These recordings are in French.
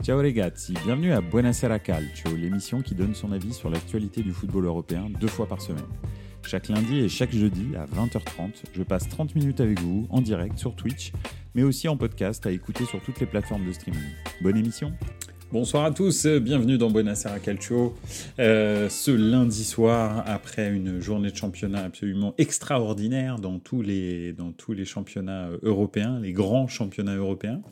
Ciao ragazzi, bienvenue à Buonasera Calcio, l'émission qui donne son avis sur l'actualité du football européen deux fois par semaine. Chaque lundi et chaque jeudi à 20h30, je passe 30 minutes avec vous en direct sur Twitch, mais aussi en podcast à écouter sur toutes les plateformes de streaming. Bonne émission Bonsoir à tous, bienvenue dans Buonasera Calcio. Euh, ce lundi soir, après une journée de championnat absolument extraordinaire dans tous les, dans tous les championnats européens, les grands championnats européens.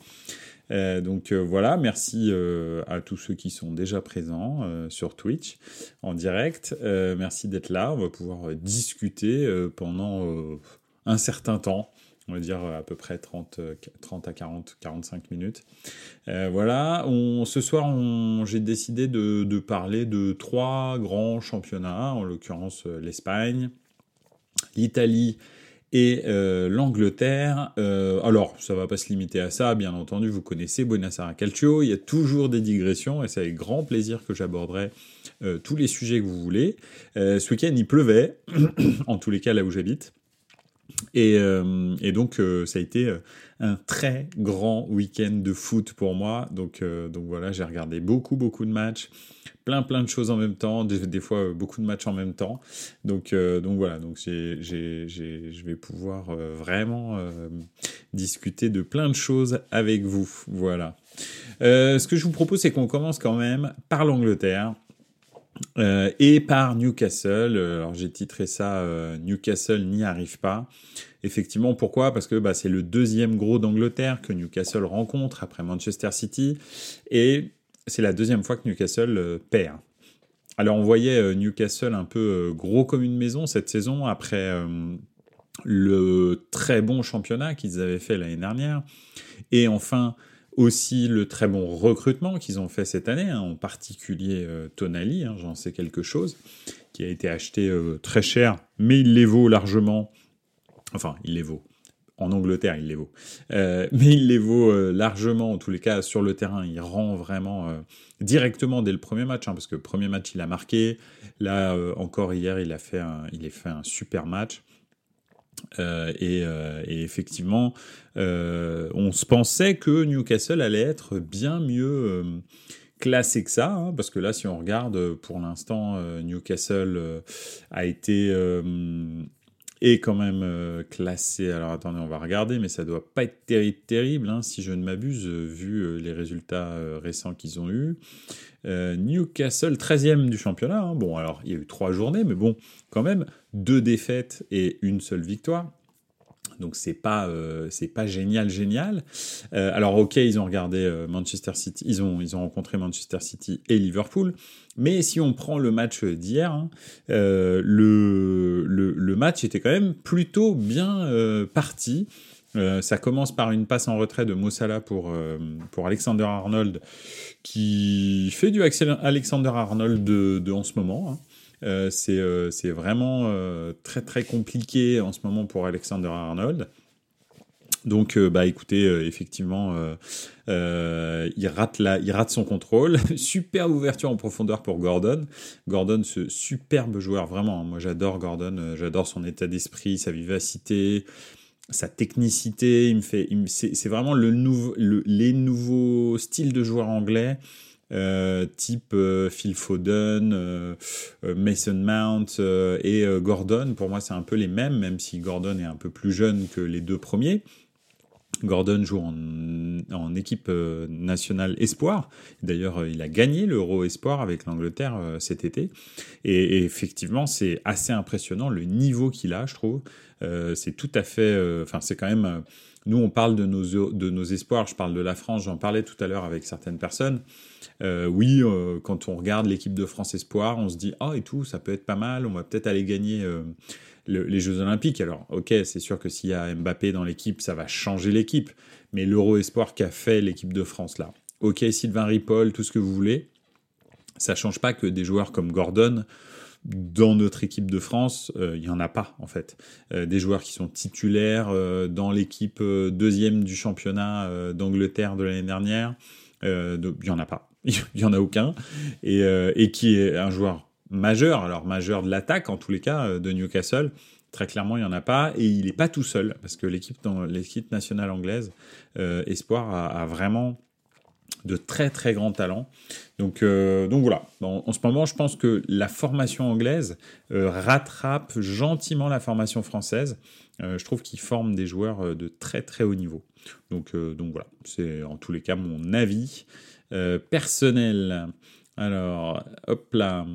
Euh, donc euh, voilà, merci euh, à tous ceux qui sont déjà présents sur Twitch en direct. merci d'être là. On va pouvoir discuter pendant un certain temps. On va dire à peu près 30, 30 à 40, 45 minutes. voilà, ce soir, j'ai décidé de, parler de trois grands championnats, en l'occurrence l'Espagne, l'Italie et euh, l'Angleterre. Euh, alors, ça va pas se limiter à ça, bien entendu, vous connaissez Buonasera Calcio, il y a toujours des digressions, et c'est avec grand plaisir que j'aborderai euh, tous les sujets que vous voulez. ce week-end, il pleuvait, en tous les cas là où j'habite. Et, et, donc, ça a été un très grand week-end de foot pour moi. Donc, donc voilà, j'ai regardé beaucoup, beaucoup de matchs plein plein de choses en même temps, des, fois euh, beaucoup de matchs en même temps. Donc, euh, donc voilà, donc je vais pouvoir euh, vraiment discuter de plein de choses avec vous. Voilà. ce que je vous propose, c'est qu'on commence quand même par l'Angleterre. Et par Newcastle. Alors j'ai titré ça Newcastle n'y arrive pas. Effectivement, pourquoi? Parce que bah, c'est le deuxième gros d'Angleterre que Newcastle rencontre après Manchester City. Et c'est la deuxième fois que Newcastle euh, perd. Alors on voyait euh, Newcastle un peu euh, gros comme une maison cette saison après le très bon championnat qu'ils avaient fait l'année dernière et enfin aussi le très bon recrutement qu'ils ont fait cette année, hein, en particulier Tonali, hein, j'en sais quelque chose, qui a été acheté très cher, mais il les vaut largement. Enfin, il les vaut en Angleterre, il les vaut. Euh, mais il les vaut euh, largement, en tous les cas, sur le terrain. Il rend vraiment euh, directement dès le premier match, hein, parce que le premier match, il a marqué. Là, encore hier, il a fait il a fait un super match. Et, et, effectivement, on se pensait que Newcastle allait être bien mieux classé que ça, hein, parce que là, si on regarde, pour l'instant, Newcastle a été est quand même euh, classé. Alors attendez, on va regarder, mais ça doit pas être terrible, terrible hein, si je ne m'abuse, euh, vu euh, les résultats récents qu'ils ont eus. Newcastle, 13e du championnat. Hein. Bon, alors il y a eu trois journées, mais bon, quand même, deux défaites et une seule victoire donc c'est pas euh, c'est pas génial génial. Euh, alors ok, ils ont regardé euh, Manchester City, ils ont ils ont rencontré Manchester City et Liverpool, mais si on prend le match d'hier, hein, le, le, match était quand même plutôt bien parti. ça commence par une passe en retrait de Mossala pour, pour Alexander Arnold, qui fait du Alexander Arnold de, de en ce moment. Hein. Euh, euh, c'est vraiment euh, très très compliqué en ce moment pour Alexander Arnold. Donc, bah écoutez, effectivement, il rate la, il rate son contrôle. superbe ouverture en profondeur pour Gordon. Gordon, ce superbe joueur, vraiment. Moi, j'adore Gordon. j'adore son état d'esprit, sa vivacité, sa technicité. Il me fait, c'est vraiment le nouveau, les nouveaux styles de joueurs anglais. Euh, type euh, Phil Foden, euh, Mason Mount et Gordon. Pour moi, c'est un peu les mêmes, même si Gordon est un peu plus jeune que les deux premiers. Gordon joue en, équipe nationale espoir. D'ailleurs, il a gagné l'Euro espoir avec l'Angleterre cet été. Et, effectivement, c'est assez impressionnant le niveau qu'il a, je trouve. c'est tout à fait. Enfin, c'est quand même. Nous, on parle de nos, espoirs. Je parle de la France. J'en parlais tout à l'heure avec certaines personnes. Euh, oui, euh, quand on regarde l'équipe de France Espoir, on se dit ah et tout, ça peut être pas mal, on va peut-être aller gagner euh, les Jeux Olympiques. Alors, ok, c'est sûr que s'il y a Mbappé dans l'équipe, ça va changer l'équipe. Mais l'Euro Espoir qu'a fait l'équipe de France là, ok, Sylvain Ripoll, tout ce que vous voulez, ça change pas que des joueurs comme Gordon dans notre équipe de France, il n'y en a pas en fait. des joueurs qui sont titulaires dans l'équipe deuxième du championnat d'Angleterre de l'année dernière, il n'y en a pas. il n'y en a aucun, euh, et, qui est un joueur majeur, alors majeur de l'attaque en tous les cas euh, de Newcastle. Très clairement, il n'y en a pas, et il n'est pas tout seul, parce que l'équipe, nationale anglaise, euh, Espoir, a, vraiment de très très grands talents. Donc, donc voilà, en, ce moment, je pense que la formation anglaise rattrape gentiment la formation française. je trouve qu'ils forment des joueurs de très très haut niveau. Donc, donc voilà, c'est en tous les cas mon avis personnel. Alors, hop là.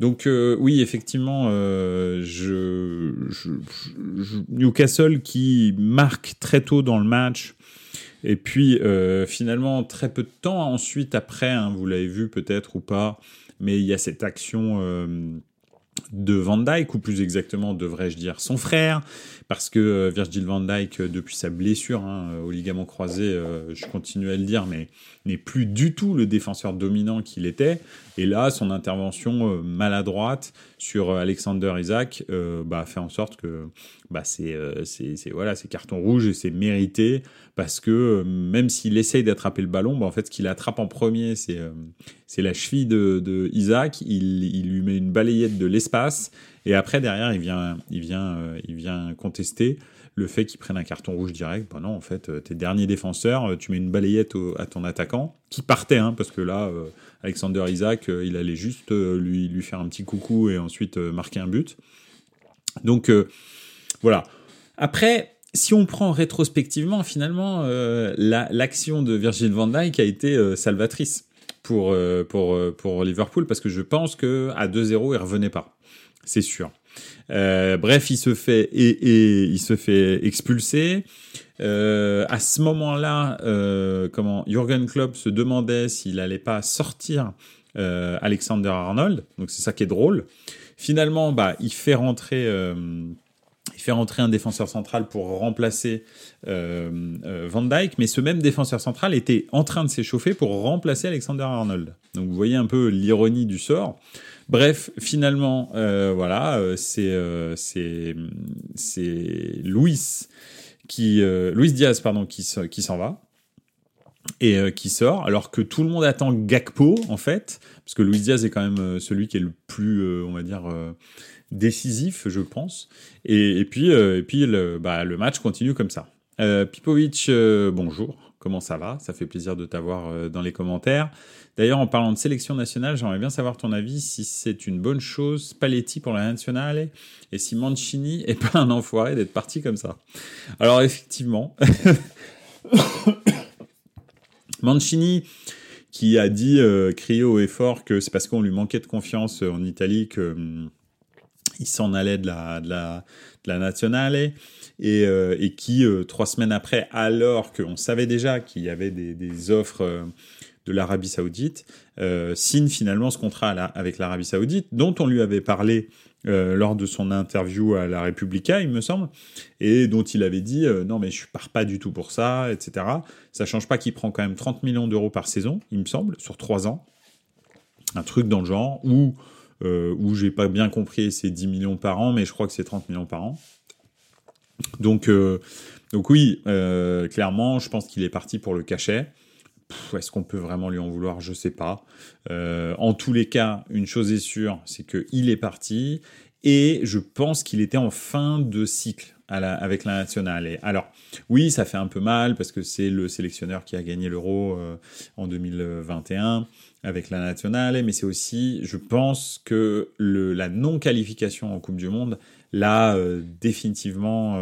Donc euh, oui, effectivement, euh, Newcastle qui marque très tôt dans le match. Et puis euh, finalement, très peu de temps ensuite, après, hein, vous l'avez vu peut-être ou pas, mais il y a cette action de Van Dyke, ou plus exactement devrais-je dire son frère, parce que Virgil Van Dyke, depuis sa blessure hein, au ligament croisé, je continue à le dire, mais n'est plus du tout le défenseur dominant qu'il était. Et là, son intervention euh, maladroite sur euh, Alexander Isaac euh, bah, fait en sorte que bah, c'est voilà, carton rouge et c'est mérité parce que même s'il essaye d'attraper le ballon, bah, en fait, ce qu'il attrape en premier, c'est la cheville de, Isaac. Il, il, lui met une balayette de l'espace et après derrière, il vient il vient il vient contester le fait qu'ils prennent un carton rouge direct, ben non, en fait, euh, tes derniers défenseurs, euh, tu mets une balayette à ton attaquant, qui partait, hein, parce que là, euh, Alexander Isaac, il allait juste lui, lui faire un petit coucou et ensuite marquer un but. Donc, voilà. Après, si on prend rétrospectivement, finalement, l'action de Virgil van Dijk a été salvatrice pour, pour, pour Liverpool, parce que je pense qu'à 2-0, il revenait pas. C'est sûr. Euh, bref, il se fait et, il se fait expulser. Euh, à ce moment-là, euh, comment Jürgen Klopp se demandait s'il allait pas sortir Alexander Arnold. Donc c'est ça qui est drôle. Finalement, bah, il fait rentrer il fait rentrer un défenseur central pour remplacer Van Dyke, mais ce même défenseur central était en train de s'échauffer pour remplacer Alexander Arnold. Donc vous voyez un peu l'ironie du sort. Bref, finalement, euh, voilà, euh, c'est euh, c'est Luis qui Diaz pardon qui qui s'en va et qui sort alors que tout le monde attend Gakpo en fait parce que Luis Diaz est quand même celui qui est le plus on va dire décisif je pense et, puis et puis le bah, le match continue comme ça. Pipovic bonjour comment ça va Ça fait plaisir de t'avoir dans les commentaires. D'ailleurs, en parlant de sélection nationale, j'aimerais bien savoir ton avis si c'est une bonne chose, Spalletti pour la nationale, et si Mancini est pas un enfoiré d'être parti comme ça. Alors effectivement, Mancini qui a dit, euh, crié haut et fort que c'est parce qu'on lui manquait de confiance en Italie que hum, il s'en allait de la, de la, nationale et, euh, et qui, euh, trois semaines après, alors qu'on savait déjà qu'il y avait des, offres de l'Arabie Saoudite, euh, signe finalement ce contrat avec l'Arabie Saoudite, dont on lui avait parlé euh, lors de son interview à la Repubblica, il me semble, et dont il avait dit euh, non mais je pars pas du tout pour ça, etc. Ça change pas qu'il prend quand même 30 millions d'euros par saison, il me semble, sur trois ans, un truc dans le genre où où j'ai pas bien compris c'est 10 millions par an, mais je crois que c'est 30 millions par an. Donc donc oui, clairement, je pense qu'il est parti pour le cachet. Est-ce qu'on peut vraiment lui en vouloir? Je sais pas. Euh, en tous les cas, une chose est sûre, c'est qu'il est parti et je pense qu'il était en fin de cycle avec la nationale. Et alors, oui, ça fait un peu mal parce que c'est le sélectionneur qui a gagné l'Euro euh, en 2021 avec la nationale, mais c'est aussi, je pense que la non-qualification en Coupe du Monde l'a euh, définitivement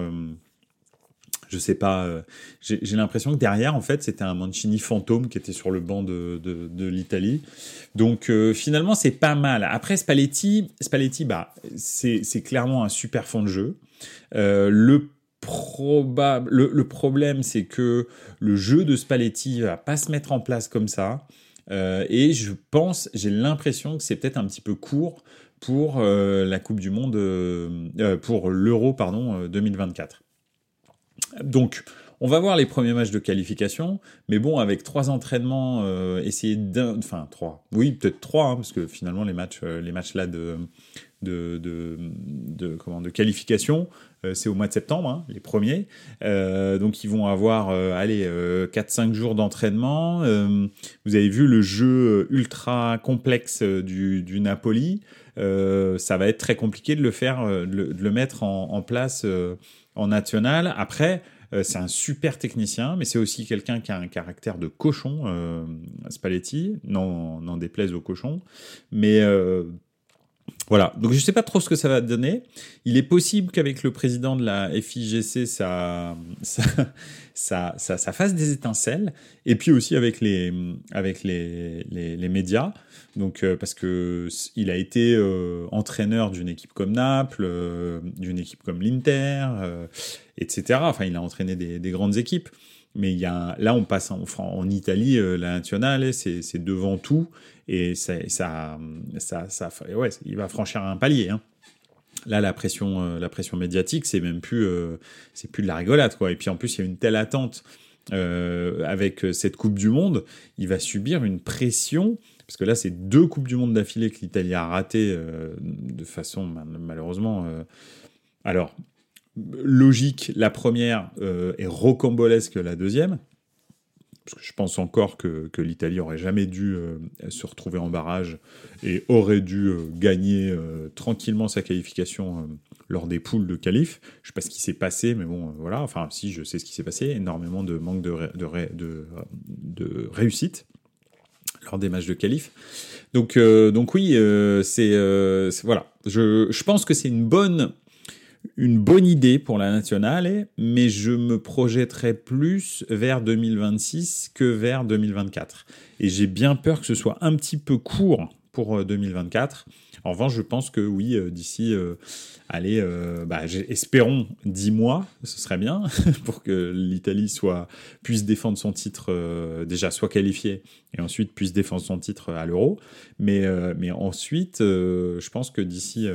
je sais pas. Euh, j'ai l'impression que derrière, en fait, c'était un Mancini fantôme qui était sur le banc de, de, l'Italie. Donc euh, finalement, c'est pas mal. Après Spalletti, Spalletti, bah, c'est clairement un super fond de jeu. Euh, le le, problème, c'est que le jeu de Spalletti va pas se mettre en place comme ça. Et je pense, j'ai l'impression que c'est peut-être un petit peu court pour la Coupe du Monde, pour l'Euro, pardon, 2024. Donc, on va voir les premiers matchs de qualification, mais bon, avec trois entraînements, euh, essayer d'un, enfin trois, oui peut-être trois, hein, parce que finalement les matchs, euh, les matchs là de de, de, comment de qualification, euh, c'est au mois de septembre, hein, les premiers. donc ils vont avoir, allez, 4-5 jours d'entraînement. vous avez vu le jeu ultra complexe du, du Napoli. ça va être très compliqué de le faire, de le, mettre en, en place en national. Après, c'est un super technicien, mais c'est aussi quelqu'un qui a un caractère de cochon, Spalletti, non, n'en déplaise au cochon. Mais voilà, donc je ne sais pas trop ce que ça va donner. Il est possible qu'avec le président de la FIGC, ça, ça, ça, ça, fasse des étincelles. Et puis aussi avec les, avec les, les, médias. Donc, euh, parce que il a été euh, entraîneur d'une équipe comme Naples, euh, d'une équipe comme l'Inter, etc. Enfin, il a entraîné des, des grandes équipes. Mais il y a, là, on passe en, en Italie, la nationale, c'est devant tout et ça, ça, ça, ouais, il va franchir un palier. Hein. Là, la pression, euh, la pression médiatique, c'est même plus, euh, c'est plus de la rigolade, quoi. Et puis en plus, il y a une telle attente euh, avec cette Coupe du Monde, il va subir une pression. Parce que là, c'est deux Coupes du Monde d'affilée que l'Italie a ratées de façon malheureusement. alors, logique, la première est rocambolesque la deuxième parce que je pense encore que, l'Italie aurait jamais dû euh, se retrouver en barrage et aurait dû euh, gagner euh, tranquillement sa qualification lors des poules de qualif. Je sais pas ce qui s'est passé, mais bon, voilà. Enfin, si, je sais ce qui s'est passé. Énormément de manque de, réussite lors des matchs de qualif. Donc, donc oui, c'est voilà. Je pense que c'est une bonne une bonne idée pour la nationale, mais je me projetterai plus vers 2026 que vers 2024. Et j'ai bien peur que ce soit un petit peu court pour 2024. Euh, en revanche, je pense que oui, euh, d'ici, euh, allez, bah, espérons 10 mois, ce serait bien pour que l'Italie puisse défendre son titre déjà soit qualifié et ensuite puisse défendre son titre à l'Euro. Mais mais ensuite, je pense que d'ici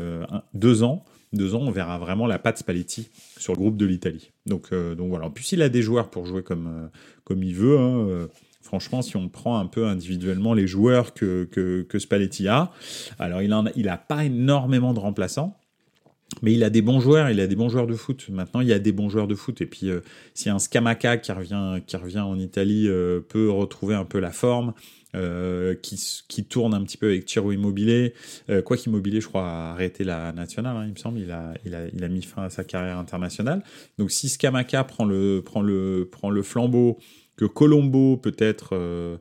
deux ans, deux ans, on verra vraiment la patte Spalletti sur le groupe de l'Italie. Donc, euh, voilà. En plus, il a des joueurs pour jouer comme, euh, comme il veut. Hein, euh. franchement, si on prend un peu individuellement les joueurs que, que, Spalletti a, alors il n'a il pas énormément de remplaçants. Mais il a des bons joueurs, il a des bons joueurs de foot. Maintenant, il y a des bons joueurs de foot. Et puis, si un Scamaca qui revient, qui revient en Italie peut retrouver un peu la forme, euh, qui, qui, tourne un petit peu avec Tiro Immobilier. Euh, quoi qu'Immobilier, je crois, a arrêté la nationale, hein, il me semble. Il a, il, a, il a mis fin à sa carrière internationale. Donc si Scamaca prend le, prend le, prend le flambeau, que Colombo peut-être euh,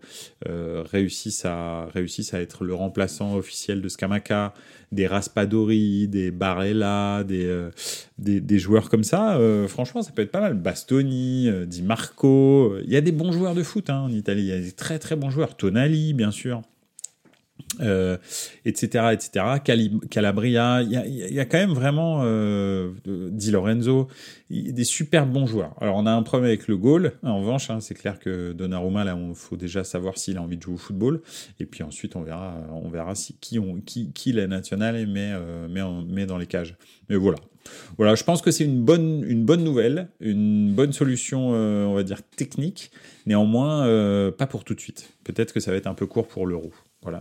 euh, réussisse, à, être le remplaçant officiel de Scamaca, des Raspadori, des Barella, des, euh, joueurs comme ça, franchement ça peut être pas mal. Bastoni, Di Marco, il y a des bons joueurs de foot hein, en Italie, il y a des très très bons joueurs, Tonali bien sûr etc., euh, etc. Calabria, il y a, quand même vraiment euh, Di Lorenzo, des super bons joueurs. Alors on a un problème avec le goal. En revanche, hein, c'est clair que Donnarumma, là, il faut déjà savoir s'il a envie de jouer au football. Et puis ensuite, on verra, on verra si qui, on, qui, qui la nationale met, euh, met dans les cages. Mais voilà. Voilà, je pense que c'est une bonne, une bonne nouvelle, une bonne solution, euh, on va dire, technique. Néanmoins, pas pour tout de suite. Peut-être que ça va être un peu court pour l'euro.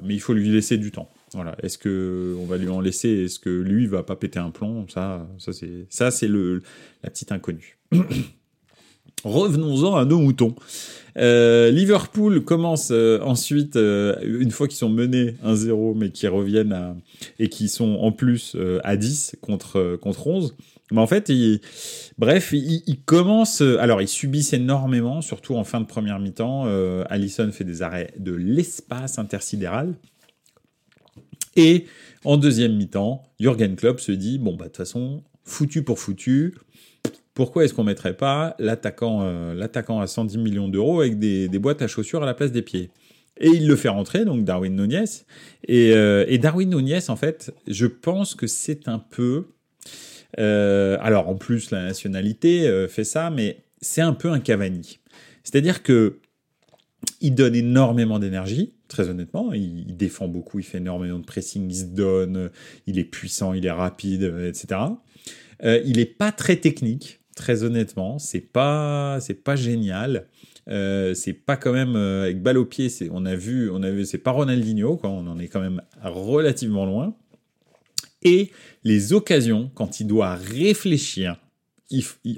Mais il faut lui laisser du temps. Voilà, est-ce que on va lui en laisser? Est-ce que lui va pas péter un plomb? Ça, ça c'est ça c'est le la petite inconnue. Revenons-en à nos moutons. Euh, Liverpool commence euh, ensuite, euh, une fois qu'ils sont menés 1-0, mais qui reviennent et qui sont en plus à 10 contre, contre 11. Mais en fait, bref, ils, ils, commencent. Alors, ils subissent énormément, surtout en fin de première mi-temps. Allison fait des arrêts de l'espace intersidéral. Et en deuxième mi-temps, Jürgen Klopp se dit bon, bah, de toute façon, foutu pour foutu, pourquoi est-ce qu'on mettrait pas l'attaquant euh, à 110 millions d'euros avec des, boîtes à chaussures à la place des pieds? Et il le fait rentrer, donc Darwin Nunez. Et, euh, Darwin Nunez, en fait, je pense que c'est un peu... Euh, alors, en plus, la nationalité fait ça, mais c'est un peu un Cavani. C'est-à-dire que il donne énormément d'énergie, très honnêtement. Il, défend beaucoup, il fait énormément de pressing, il se donne, il est puissant, il est rapide, etc. il n'est pas très technique très honnêtement, c'est pas c'est pas génial. Euh, c'est pas quand même euh, avec balle au pied. On a vu on a vu c'est pas Ronaldinho quand on en est quand même relativement loin. Et les occasions quand il doit réfléchir,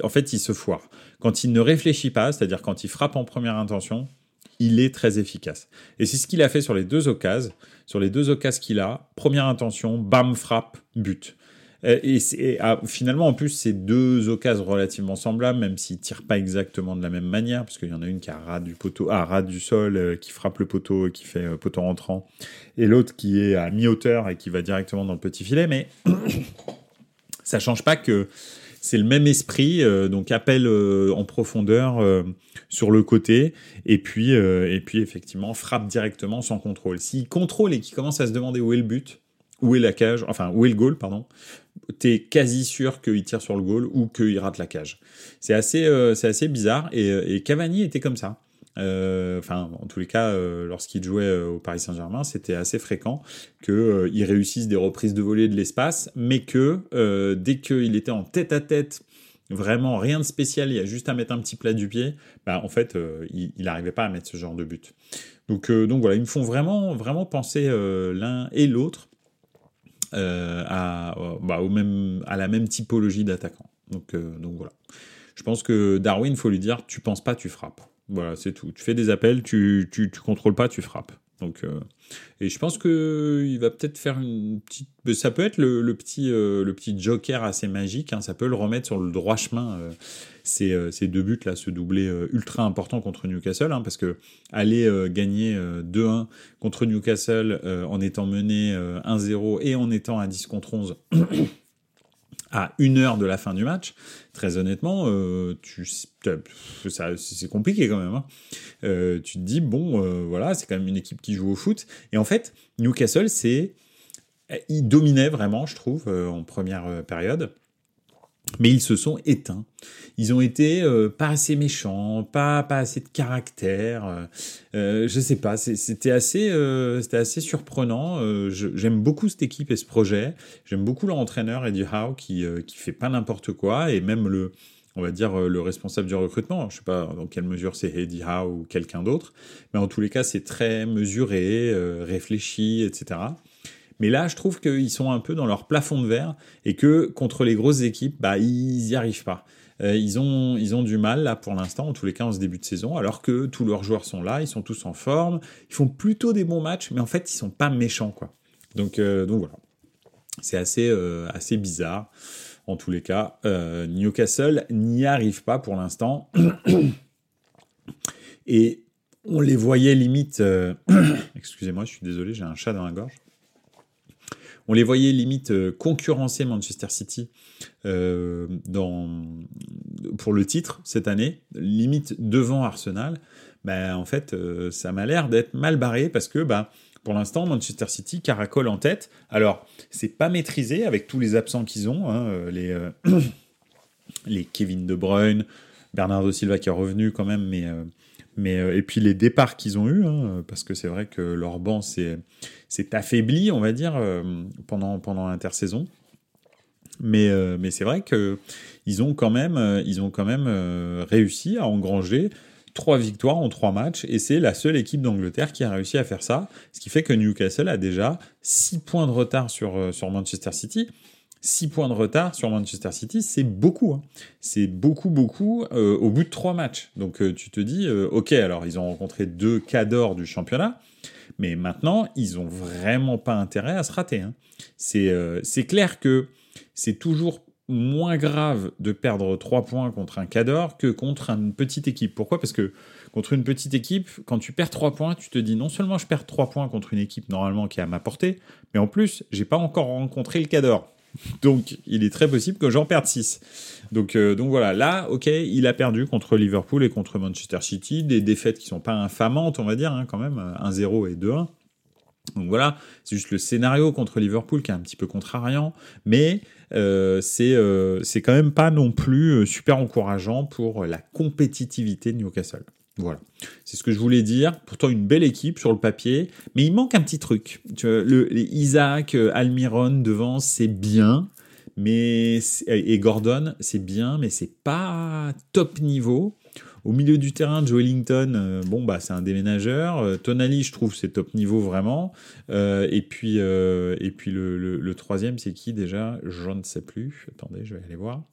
en fait il se foire. Quand il ne réfléchit pas, c'est-à-dire quand il frappe en première intention, il est très efficace. Et c'est ce qu'il a fait sur les deux occasions. Sur les deux occasions qu'il a, première intention, bam, frappe, but. Et c'est, ah, finalement, en plus, c'est deux occasions relativement semblables, même s'ils tirent pas exactement de la même manière, parce qu'il y en a une qui a ras du poteau, ah, ras du sol, qui frappe le poteau et qui fait poteau rentrant, et l'autre qui est à mi-hauteur et qui va directement dans le petit filet, mais ça change pas que c'est le même esprit, euh, donc appel euh, en profondeur euh, sur le côté, et puis, et puis effectivement frappe directement sans contrôle. S'il contrôle et qu'il commence à se demander où est le but, où est la cage, enfin où est le goal, pardon, t'es quasi sûr qu'il tire sur le goal ou qu'il rate la cage. C'est assez, c'est assez bizarre, et, et Cavani était comme ça. Euh, enfin, en tous les cas, euh, lorsqu'il jouait euh, au Paris Saint-Germain, c'était assez fréquent qu'il réussisse des reprises de volée de l'espace, mais que dès qu'il était en tête à tête, vraiment rien de spécial, il y a juste à mettre un petit plat du pied, bah, en fait, il n'arrivait pas à mettre ce genre de but. Donc, donc voilà, ils me font vraiment, vraiment penser l'un et l'autre à, bah, au même, à la même typologie d'attaquant. Donc, donc voilà. Je pense que Darwin, faut lui dire, tu penses pas, tu frappes. Voilà, c'est tout. Tu fais des appels, tu, tu, tu contrôles pas, tu frappes. Donc, euh, et je pense que il va peut-être faire une petite. Ça peut être le, le petit, euh, le petit joker assez magique. Hein, ça peut le remettre sur le droit chemin. Euh, ces, ces, deux buts là, ce doublé ultra important contre Newcastle, hein, parce que aller gagner 2-1 contre Newcastle en étant mené 1-0 et en étant à 10 contre 11 à une heure de la fin du match, très honnêtement, euh, tu, c'est compliqué quand même. Hein. Euh, tu te dis, bon, euh, voilà, c'est quand même une équipe qui joue au foot. Et en fait, Newcastle, c'est. Il dominait vraiment, je trouve, en première période mais ils se sont éteints. Ils ont été euh, pas assez méchants, pas pas assez de caractère. Euh, euh je sais pas, c'était assez euh, c'était assez surprenant. J'aime beaucoup cette équipe et ce projet. J'aime beaucoup leur entraîneur Eddie Howe qui qui fait pas n'importe quoi et même le on va dire le responsable du recrutement. Je sais pas dans quelle mesure c'est Eddie Howe ou quelqu'un d'autre, mais en tous les cas c'est très mesuré, réfléchi, etc. Mais là, je trouve qu'ils sont un peu dans leur plafond de verre et que contre les grosses équipes, bah, ils n'y arrivent pas. Euh, ils, ont, du mal là pour l'instant, en tous les cas en ce début de saison, alors que tous leurs joueurs sont là, ils sont tous en forme, ils font plutôt des bons matchs, mais en fait ils sont pas méchants quoi. Donc, euh, voilà, c'est assez, euh, assez bizarre. En tous les cas, Newcastle n'y arrive pas pour l'instant. Et on les voyait limite. Excusez-moi, je suis désolé, j'ai un chat dans la gorge. On les voyait limite euh, concurrencer Manchester City euh, pour le titre cette année, limite devant Arsenal. Ben, en fait, euh, ça m'a l'air d'être mal barré parce que bah, pour l'instant, Manchester City caracole en tête. Alors, c'est pas maîtrisé avec tous les absents qu'ils ont, hein, les, les Kevin De Bruyne, Bernardo Silva qui est revenu quand même, mais mais, euh, et puis les départs qu'ils ont eus, hein, parce que c'est vrai que leur banc s'est affaibli, on va dire, euh, pendant, pendant l'intersaison. Mais, euh, mais c'est vrai qu'ils ont quand même, ils ont quand même réussi à engranger trois victoires en trois matchs, et c'est la seule équipe d'Angleterre qui a réussi à faire ça, ce qui fait que Newcastle a déjà six points de retard sur, sur Manchester City. 6 points de retard sur Manchester City, c'est beaucoup. Hein. C'est beaucoup, beaucoup euh, au bout de 3 matchs. Donc euh, tu te dis, euh, ok, alors ils ont rencontré deux cadors du championnat, mais maintenant, ils ont vraiment pas intérêt à se rater. Hein. C'est clair que c'est toujours moins grave de perdre 3 points contre un cador que contre une petite équipe. Pourquoi? Parce que contre une petite équipe, quand tu perds 3 points, tu te dis non seulement je perds 3 points contre une équipe normalement qui est à ma portée, mais en plus, j'ai pas encore rencontré le cador. Donc, il est très possible que j'en perde 6. Donc, euh, donc voilà, là, ok, il a perdu contre Liverpool et contre Manchester City, des défaites qui sont pas infamantes, on va dire, hein, quand même, 1-0 et 2-1. Donc voilà, c'est juste le scénario contre Liverpool qui est un petit peu contrariant, mais euh, c'est euh, quand même pas non plus super encourageant pour la compétitivité de Newcastle. Voilà, c'est ce que je voulais dire. Pourtant, une belle équipe sur le papier, mais il manque un petit truc. Le, Isaac, euh, Almiron devant, c'est bien, mais et Gordon, c'est bien, mais c'est pas top niveau. Au milieu du terrain, Joe Ellington, euh, bon bah c'est un déménageur. Euh, Tonali, je trouve c'est top niveau vraiment. et puis et puis le, le troisième, c'est qui déjà? Je ne sais plus. Attendez, je vais aller voir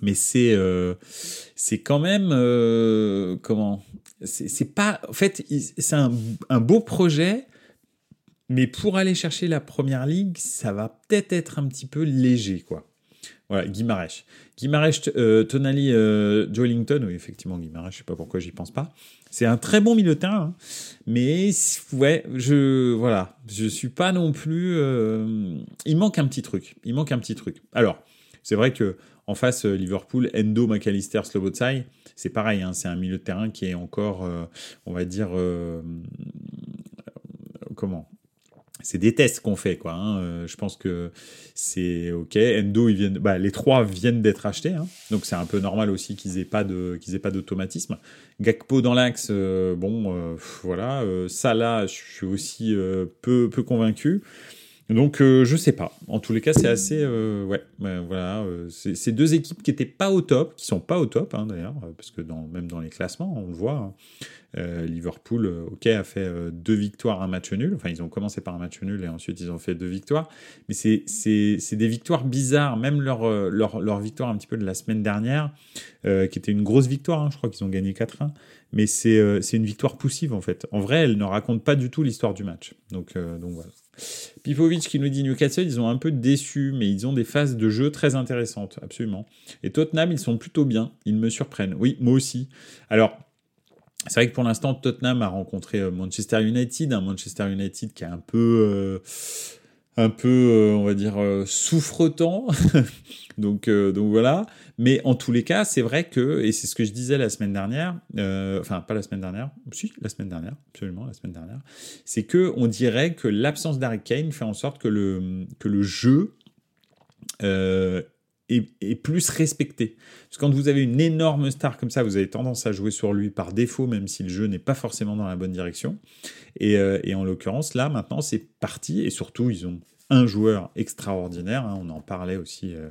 mais c'est euh, c'est quand même euh, comment c'est pas en fait c'est un, un, beau projet Mais pour aller chercher la première ligue, ça va peut-être être un petit peu léger, quoi. Voilà, Guimarães. Guimarães, euh, Tonali, euh, Joelinton, oui, effectivement, Guimarães, je sais pas pourquoi j'y pense pas. C'est un très bon milieu de terrain, hein. mais ouais, je voilà, je suis pas non plus. Il manque un petit truc. Il manque un petit truc. Alors, c'est vrai que en face, euh, Liverpool, Endo, McAllister, Slobotsai, c'est pareil. Hein, c'est un milieu de terrain qui est encore, euh, on va dire, comment? C'est des tests qu'on fait, quoi. Hein. Euh, je pense que c'est ok. Endo, ils viennent, bah, les trois viennent d'être achetés, hein. donc c'est un peu normal aussi qu'ils aient pas de, qu'ils aient pas d'automatisme. Gakpo dans l'axe, euh, bon, euh, voilà. là, je suis aussi peu, peu convaincu. Donc je sais pas. En tous les cas, c'est assez, ouais, voilà. c'est deux équipes qui étaient pas au top, qui sont pas au top hein, d'ailleurs, parce que même dans les classements, on le voit. Euh, Liverpool, euh, ok, a fait euh, deux victoires, un match nul. Enfin, ils ont commencé par un match nul et ensuite ils ont fait deux victoires. Mais c'est, des victoires bizarres. Même leur, victoire un petit peu de la semaine dernière, qui était une grosse victoire, hein. je crois qu'ils ont gagné 4-1. Mais c'est, une victoire poussive en fait. En vrai, elle ne raconte pas du tout l'histoire du match. Donc voilà. Pipovic qui nous dit Newcastle, ils ont un peu déçu, mais ils ont des phases de jeu très intéressantes, absolument. Et Tottenham, ils sont plutôt bien, ils me surprennent. Oui, moi aussi. Alors, c'est vrai que pour l'instant, Tottenham a rencontré euh, Manchester United, un Manchester United qui est un peu, euh, un peu, euh, on va dire, souffretant. donc, donc voilà. Mais en tous les cas, c'est vrai que, et c'est ce que je disais la semaine dernière, enfin pas la semaine dernière, si la semaine dernière, absolument la semaine dernière, c'est que on dirait que l'absence d'Harry Kane fait en sorte que le que le jeu est, plus respecté. Parce que quand vous avez une énorme star comme ça, vous avez tendance à jouer sur lui par défaut, même si le jeu n'est pas forcément dans la bonne direction. Et, euh, en l'occurrence, là, maintenant, c'est parti. Et surtout, ils ont un joueur extraordinaire. Hein. on en parlait aussi, euh,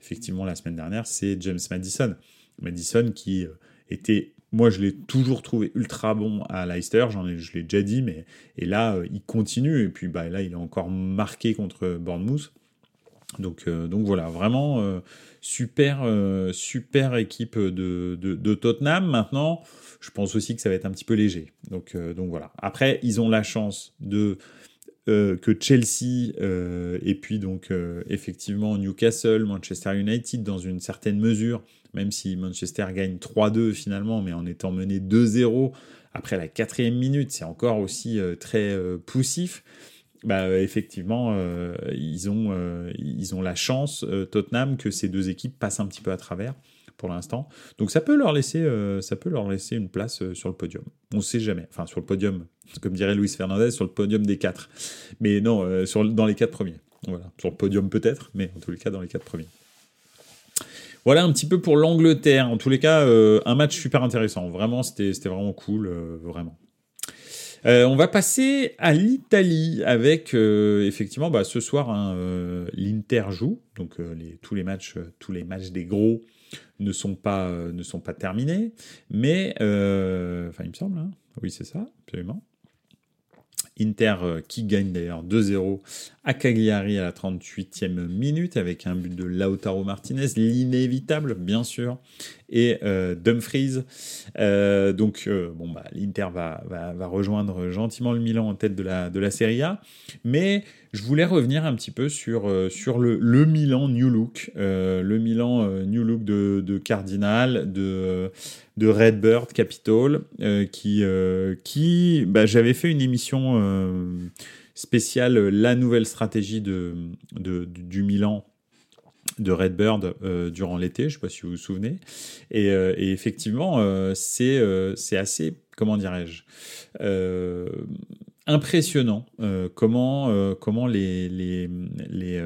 effectivement, la semaine dernière. C'est James Madison. Madison qui euh, était moi, je l'ai toujours trouvé ultra bon à Leicester, j'en ai, je l'ai déjà dit, mais et là, il continue, et puis bah, là, il est encore marqué contre Bournemouth. Donc, euh, donc voilà, vraiment euh, super, euh, super équipe de, de, Tottenham. Maintenant, je pense aussi que ça va être un petit peu léger. Donc, donc voilà. Après, ils ont la chance de que Chelsea et puis donc effectivement Newcastle, Manchester United dans une certaine mesure, même si Manchester gagne 3-2 finalement, mais en étant mené 2-0 après la quatrième minute, c'est encore aussi très poussif bah, effectivement, euh, ils, ont, euh, ils ont la chance, euh, Tottenham, que ces deux équipes passent un petit peu à travers pour l'instant. Donc ça peut leur laisser, ça peut leur laisser une place sur le podium. On ne sait jamais. Enfin, sur le podium, comme dirait Luis Fernandez, sur le podium des quatre. Mais non, sur, dans les quatre premiers. Voilà. Sur le podium peut-être, mais en tous les cas dans les quatre premiers. Voilà un petit peu pour l'Angleterre. En tous les cas, un match super intéressant. Vraiment, c'était vraiment cool. vraiment. Euh, on va passer à l'Italie avec euh, effectivement bah, ce soir hein, euh, l'Inter joue. Donc tous les matchs tous les matchs des gros ne sont pas ne sont pas terminés. Mais enfin il me semble hein. oui c'est ça absolument Inter euh, qui gagne d'ailleurs 2-0 à Cagliari à la 38e minute avec un but de Lautaro Martinez, l'inévitable bien sûr, et euh, Dumfries. Euh, donc bon bah l'Inter va, va, rejoindre gentiment le Milan en tête de la, de la Serie A, mais je voulais revenir un petit peu sur, sur le, Milan New Look, le Milan New Look de, Cardinal, de de Redbird Capital, euh, qui, euh, qui bah, j'avais fait une émission euh, spéciale, la nouvelle stratégie de, de du Milan de Redbird durant l'été, je ne sais pas si vous vous souvenez. Et, effectivement, c'est c'est assez, comment dirais-je, impressionnant comment, comment les, les, les,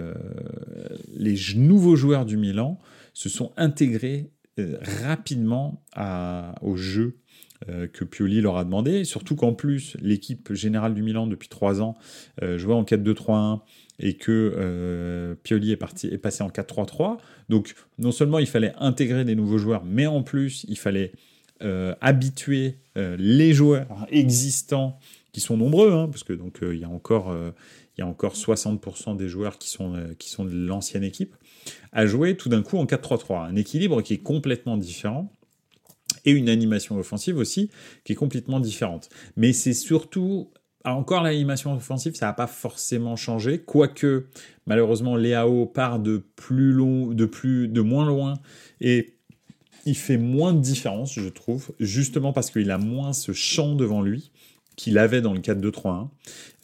les, nouveaux joueurs du Milan se sont intégrés euh, rapidement au jeu euh, que Pioli leur a demandé, surtout qu'en plus l'équipe générale du Milan depuis trois ans euh, jouait en 4-2-3-1 et que Pioli est, parti, est passé en 4-3-3. Donc non seulement il fallait intégrer des nouveaux joueurs, mais en plus il fallait habituer les joueurs existants qui sont nombreux, hein, parce que donc il y a encore il y a encore 60% des joueurs qui sont, qui sont de l'ancienne équipe à jouer tout d'un coup en 4-3-3. Un équilibre qui est complètement différent et une animation offensive aussi qui est complètement différente. Mais c'est surtout encore l'animation offensive, ça n'a pas forcément changé, quoique malheureusement Léao part de plus long, de plus, de moins loin et il fait moins de différence, je trouve, justement parce qu'il a moins ce champ devant lui qu'il avait dans le 4-2-3-1,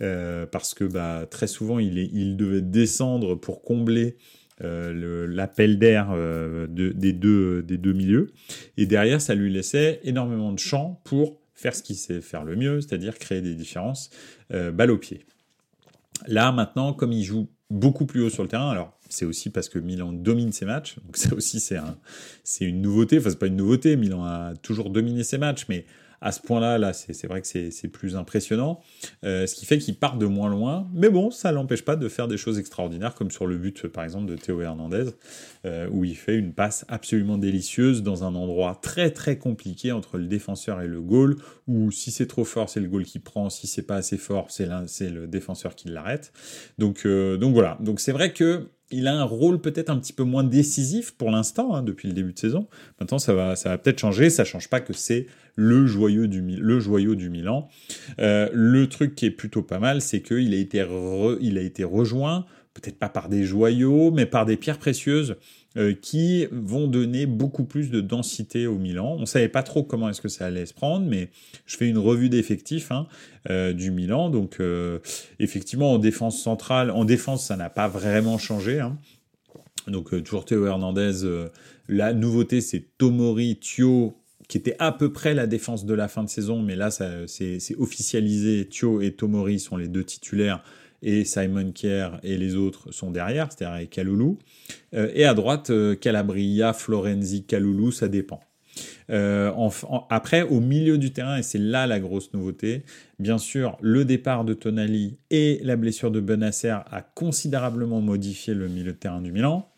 euh, parce que bah, très souvent il, est, il devait descendre pour combler euh, l'appel d'air euh, des, deux, des deux milieux, et derrière ça lui laissait énormément de champ pour faire ce qu'il sait faire le mieux, c'est-à-dire créer des différences balle au pied. Là, maintenant, comme il joue beaucoup plus haut sur le terrain, alors c'est aussi parce que Milan domine ses matchs, donc ça aussi c'est un, une nouveauté, enfin c'est pas une nouveauté, Milan a toujours dominé ses matchs, mais à ce point-là, là, c'est vrai que c'est plus impressionnant. Euh, ce qui fait qu'il part de moins loin. Mais bon, ça l'empêche pas de faire des choses extraordinaires, comme sur le but, par exemple, de Théo Hernandez, euh, où il fait une passe absolument délicieuse dans un endroit très très compliqué entre le défenseur et le goal, où si c'est trop fort, c'est le goal qui prend, si c'est pas assez fort, c'est le défenseur qui l'arrête. Donc, euh, donc voilà. Donc c'est vrai que il a un rôle peut-être un petit peu moins décisif pour l'instant, hein, depuis le début de saison. Maintenant, ça va, ça va peut-être changer. Ça change pas que c'est le joyau du, le joyau du Milan. Euh, le truc qui est plutôt pas mal, c'est qu'il a été, il a été rejoint, peut-être pas par des joyaux, mais par des pierres précieuses qui vont donner beaucoup plus de densité au Milan. On savait pas trop comment est-ce que ça allait se prendre, mais je fais une revue d'effectifs hein, euh, du Milan. Donc effectivement en défense centrale, en défense ça n'a pas vraiment changé. Hein. Donc toujours Théo Hernandez. la nouveauté c'est Tomori, Thio qui était à peu près la défense de la fin de saison, mais là, c'est officialisé. Thio et Tomori sont les deux titulaires, et Simon Kier et les autres sont derrière, c'est-à-dire avec Kaloulou. Euh, et à droite, euh, Calabria, Florenzi, Kaloulou, ça dépend. Euh, après, au milieu du terrain, et c'est là la grosse nouveauté, bien sûr, le départ de Tonali et la blessure de Benasser a considérablement modifié le milieu de terrain du Milan.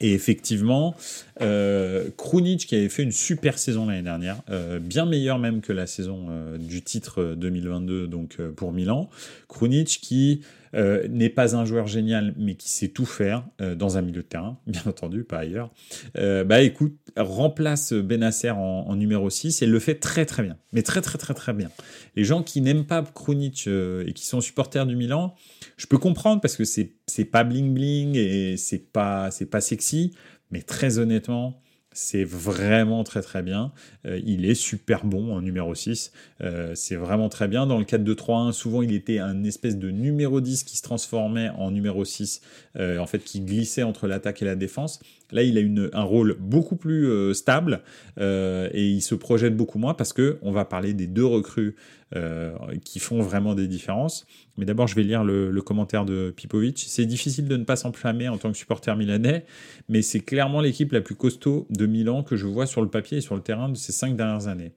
Et effectivement, euh, Krunic qui avait fait une super saison l'année dernière, euh, bien meilleure même que la saison euh, du titre 2022 donc euh, pour Milan. Krunic qui euh, n'est pas un joueur génial, mais qui sait tout faire euh, dans un milieu de terrain, bien entendu, pas ailleurs. Euh, bah écoute, remplace Benasser en, en, numéro 6 et le fait très très bien, mais très très très très bien. Les gens qui n'aiment pas Krunic et qui sont supporters du Milan, je peux comprendre parce que c'est pas bling bling et c'est pas c'est pas sexy, mais très honnêtement, c'est vraiment très très bien. Euh, il est super bon en numéro 6. Euh, c'est vraiment très bien. Dans le 4-2-3-1, souvent il était un espèce de numéro 10 qui se transformait en numéro 6, euh, en fait qui glissait entre l'attaque et la défense. Là, il a un rôle beaucoup plus stable et il se projette beaucoup moins parce que on va parler des deux recrues qui font vraiment des différences. Mais d'abord, je vais lire le, commentaire de Pipovic. C'est difficile de ne pas s'enflammer en tant que supporter milanais, mais c'est clairement l'équipe la plus costaud de Milan que je vois sur le papier et sur le terrain de ces cinq dernières années.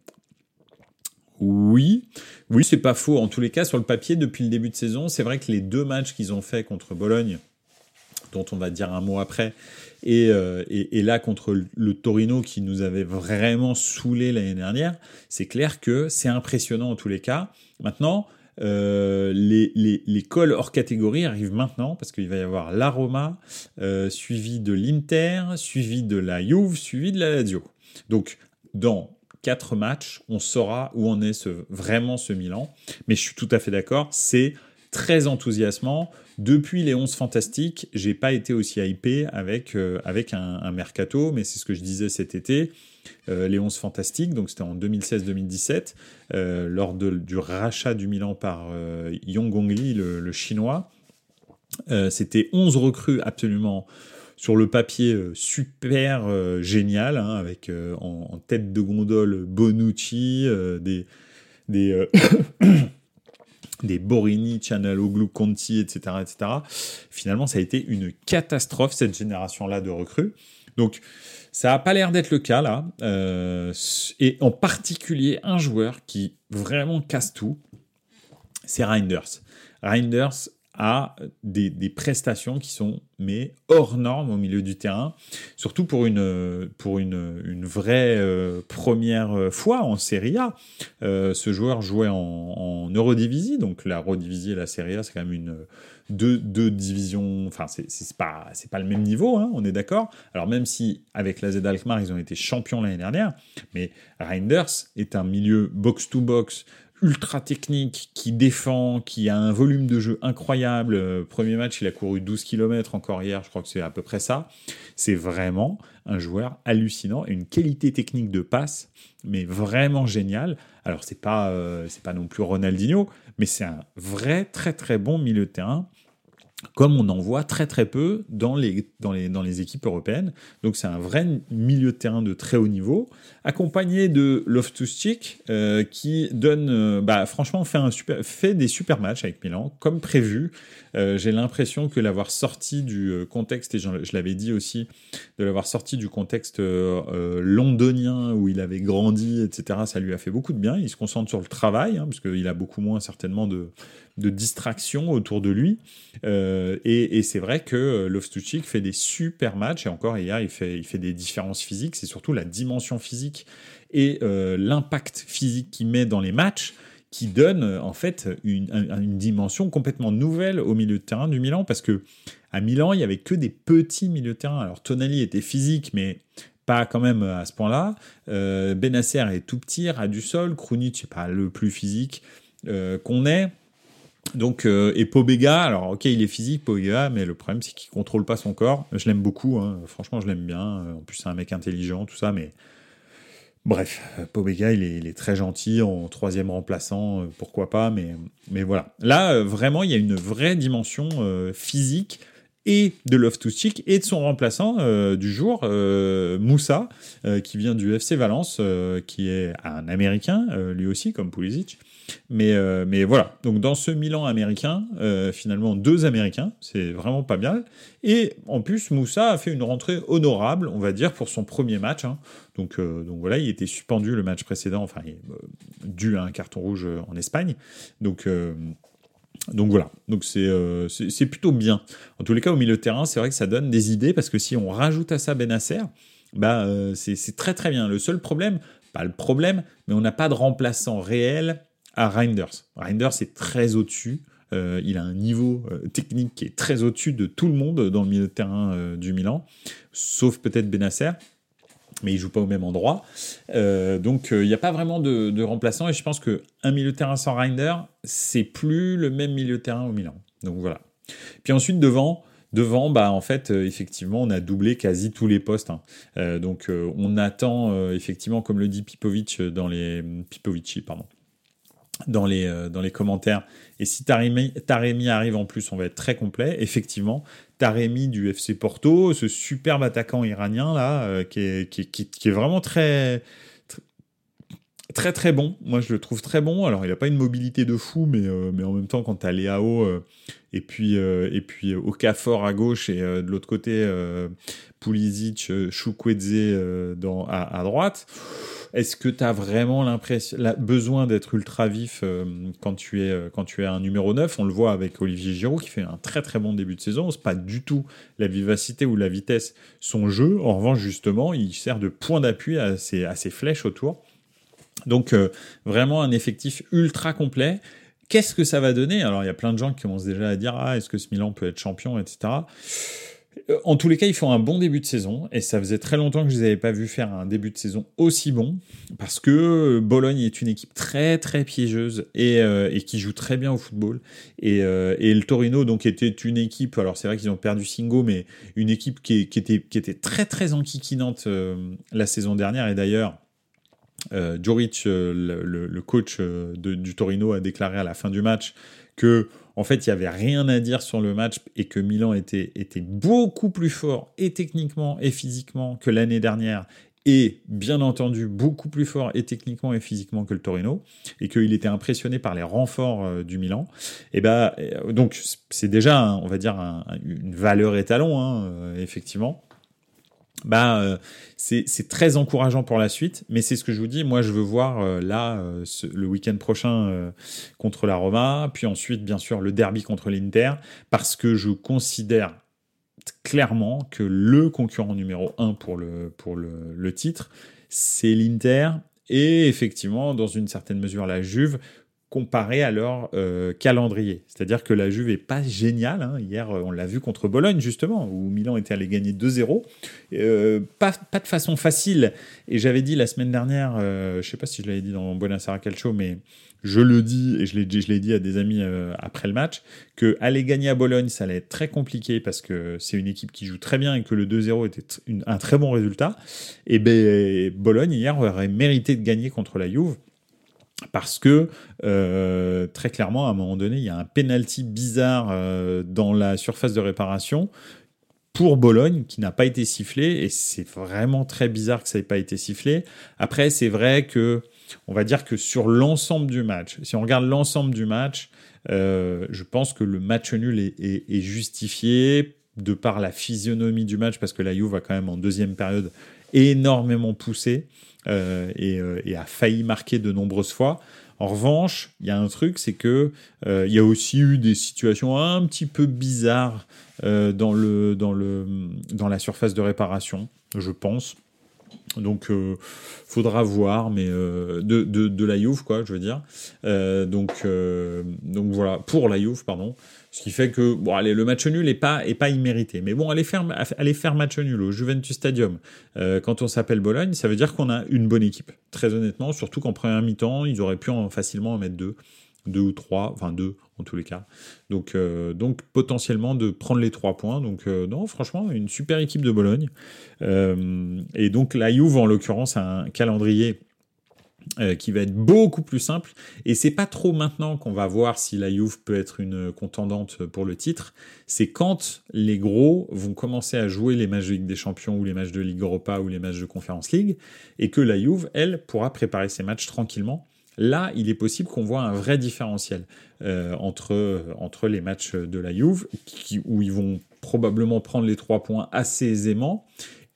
Oui, oui, c'est pas faux. En tous les cas, sur le papier, depuis le début de saison, c'est vrai que les deux matchs qu'ils ont fait contre Bologne, dont on va dire un mot après, et, euh, là contre le Torino qui nous avait vraiment saoulé l'année dernière, c'est clair que c'est impressionnant en tous les cas. Maintenant, euh, les, les, les calls hors catégorie arrivent maintenant parce qu'il va y avoir la Roma, euh, suivi de l'Inter, suivi de la Juve, suivi de la Lazio. Donc, dans quatre matchs, on saura où en est vraiment ce Milan. Mais je suis tout à fait d'accord, c'est très enthousiasmant. Depuis les 11 fantastiques, j'ai pas été aussi hypé avec, euh, avec un, mercato, mais c'est ce que je disais cet été. Euh, les 11 fantastiques, donc c'était en 2016-2017, euh, lors de, du rachat du Milan par Yong Gongli, le, le chinois. C'était 11 recrues absolument sur le papier super génial, hein, avec en, en, tête de gondole Bonucci, des, des des Borini, Chanaloglu, Conti, etc., etc. Finalement, ça a été une catastrophe, cette génération-là de recrues. Donc, ça n'a pas l'air d'être le cas là. Euh, et en particulier, un joueur qui vraiment casse tout, c'est Reinders. Reinders a des, prestations qui sont mais hors normes au milieu du terrain, surtout pour une, pour une, une vraie euh, première fois en Serie A. Euh, ce joueur jouait en, Eurodivisie, donc la Eurodivisie et la Serie A, c'est quand même une deux, deux divisions, enfin c'est pas pas le même niveau, hein, on est d'accord. Alors même si avec la Z Alkmaar ils ont été champions l'année dernière, mais Reinders est un milieu box to box ultra technique, qui défend, qui a un volume de jeu incroyable. Euh, premier match, il a couru 12 km encore hier, je crois que c'est à peu près ça. C'est vraiment un joueur hallucinant et une qualité technique de passe, mais vraiment génial. Alors c'est pas euh, pas non plus Ronaldinho, mais c'est un vrai très très bon milieu de terrain comme on en voit très très peu dans les, dans les, dans les équipes européennes. Donc c'est un vrai milieu de terrain de très haut niveau, accompagné de Loftus-Cheek, euh, qui donne, euh, bah, franchement, fait, des super matchs avec Milan, comme prévu. Euh, j'ai l'impression que l'avoir sorti du contexte, et je, l'avais dit aussi, de l'avoir sorti du contexte londonien où il avait grandi, etc., ça lui a fait beaucoup de bien. Il se concentre sur le travail, hein, parce qu'il a beaucoup moins certainement de de distraction autour de lui. Et, c'est vrai que Loftus-Cheek fait des super matchs. Et encore hier, il fait, il fait des différences physiques. C'est surtout la dimension physique et euh, l'impact physique qu'il met dans les matchs qui donne en fait une, dimension complètement nouvelle au milieu de terrain du Milan parce que à Milan il y avait que des petits milieux de terrain alors Tonali était physique mais pas quand même à ce point-là Benasser est tout petit ras du sol Krunic c'est pas le plus physique qu'on ait donc, euh, et Pobega, alors ok, il est physique, Pobega, mais le problème c'est qu'il contrôle pas son corps. Je l'aime beaucoup, hein. franchement, je l'aime bien. En plus, c'est un mec intelligent, tout ça, mais bref, Pobega, il est, il est très gentil en troisième remplaçant, euh, pourquoi pas, mais, mais voilà. Là, euh, vraiment, il y a une vraie dimension physique et de Stick et de son remplaçant du jour, Moussa, qui vient du FC Valence, qui est un Américain, lui aussi, comme Pulisic. Mais, euh, voilà, donc dans ce Milan américain, euh, finalement deux Américains, c'est vraiment pas bien. Et en plus, Moussa a fait une rentrée honorable, on va dire, pour son premier match. Hein. Donc, euh, donc voilà, il était suspendu le match précédent, enfin, dû à un carton rouge en Espagne. Donc, donc voilà, donc c'est plutôt bien. En tous les cas, au milieu de terrain, c'est vrai que ça donne des idées, parce que si on rajoute à ça Benasser, bah, c'est très très bien. Le seul problème, pas le problème, mais on n'a pas de remplaçant réel à Reinders. Reinders est très au-dessus. Euh, il a un niveau euh, technique qui est très au-dessus de tout le monde dans le milieu de terrain euh, du Milan, sauf peut-être Benasser, mais il joue pas au même endroit. donc il n'y a pas vraiment de, remplaçant et je pense qu'un milieu de terrain sans Reinder, c'est plus le même milieu de terrain au Milan. Donc voilà. Puis ensuite devant, Devant, bah en fait, effectivement, on a doublé quasi tous les postes. Hein. donc, on attend effectivement, comme le dit Pipovic dans les Pipovici, pardon, dans les, euh, dans les commentaires. Et si Taremi, Taremi arrive en plus, on va être très complet. Effectivement, Taremi du FC Porto, ce superbe attaquant iranien là, euh, qui, est, qui, qui, est vraiment très, très très bon. Moi, je le trouve très bon. Alors, il n'a pas une mobilité de fou, mais, euh, mais en même temps, quand tu as Léao et puis et puis Okafor à gauche et de l'autre côté Pulisic, Chukwueze à, droite est-ce que tu as vraiment besoin d'être ultra vif euh, quand, tu es, euh, quand tu es un numéro 9 On le voit avec Olivier Giroud qui fait un très très bon début de saison. C'est pas du tout la vivacité ou la vitesse son jeu. En revanche, justement, il sert de point d'appui à ses, à ses flèches autour. Donc euh, vraiment un effectif ultra complet. Qu'est-ce que ça va donner? Alors il y a plein de gens qui commencent déjà à dire ah est-ce que ce Milan peut être champion, etc. Euh, en tous les cas, ils font un bon début de saison et ça faisait très longtemps que je les avais pas vus faire un début de saison aussi bon parce que Bologne est une équipe très très piégeuse et, euh, qui joue très bien au football et, euh, et, le Torino donc était une équipe alors c'est vrai qu'ils ont perdu Singo mais une équipe qui, était, qui était très très enquiquinante la saison dernière et d'ailleurs Djuric, le, le, coach du Torino a déclaré à la fin du match que en fait, il n'y avait rien à dire sur le match et que Milan était, était beaucoup plus fort et techniquement et physiquement que l'année dernière et bien entendu beaucoup plus fort et techniquement et physiquement que le Torino et qu'il était impressionné par les renforts euh, du Milan. Et ben donc c'est déjà on va dire une valeur étalon hein, euh, effectivement bah, euh, c'est très encourageant pour la suite. Mais c'est ce que je vous dis. Moi, je veux voir euh, là euh, le week-end prochain contre la Roma, puis ensuite, bien sûr, le derby contre l'Inter, parce que je considère clairement que le concurrent numéro un pour le, pour le, le titre, c'est l'Inter et effectivement, dans une certaine mesure, la Juve comparé à leur euh, calendrier. C'est-à-dire que la Juve est pas géniale. Hein. Hier, on l'a vu contre Bologne, justement, où Milan était allé gagner 2-0. Euh, pas, pas de façon facile. Et j'avais dit la semaine dernière, je sais pas si je l'avais dit dans Buonasera Calcio, mais je le dis et je l'ai, dit à des amis euh, après le match, que aller gagner à Bologne, ça allait être très compliqué parce que c'est une équipe qui joue très bien et que le 2-0 était un très bon résultat. Et ben Bologne hier aurait mérité de gagner contre la Juve parce que euh, très clairement, à un moment donné, il y a un penalty bizarre euh, dans la surface de réparation pour Bologne qui n'a pas été sifflé et c'est vraiment très bizarre que ça n'ait pas été sifflé. Après, c'est vrai que on va dire que sur l'ensemble du match, si on regarde l'ensemble du match, euh, je pense que le match nul est, justifié de par la physionomie du match, parce que la Juve va quand même en deuxième période énormément poussé euh, euh, et, a failli marquer de nombreuses fois. En revanche, il y a un truc, c'est que il y a aussi eu des situations un petit peu bizarres dans la surface de réparation, je pense. Donc, euh, faudra voir, mais euh, de, de, la Juve, quoi, je veux dire. Euh, donc, euh, donc voilà, pour la Juve, pardon. Ce qui fait que, bon, allez, le match nul est pas, est pas immérité. Mais bon, aller faire, aller faire match nul au Juventus Stadium, quand on s'appelle Bologne, ça veut dire qu'on a une bonne équipe. Très honnêtement, surtout qu'en première mi-temps, ils auraient pu en, facilement en mettre deux deux ou trois, enfin deux tous les cas. Donc, euh, donc potentiellement de prendre les trois points. Donc euh, non, franchement, une super équipe de Bologne. Euh, et donc la Juve, en l'occurrence, a un calendrier qui va être beaucoup plus simple. Et c'est pas trop maintenant qu'on va voir si la Juve peut être une contendante pour le titre. C'est quand les gros vont commencer à jouer les matchs des Champions ou les matchs de Ligue Europa ou les matchs de Conference League et que la Juve, elle, pourra préparer ses matchs tranquillement Là, il est possible qu'on voit un vrai différentiel euh, entre, entre les matchs de la Juve, où ils vont probablement prendre les trois points assez aisément,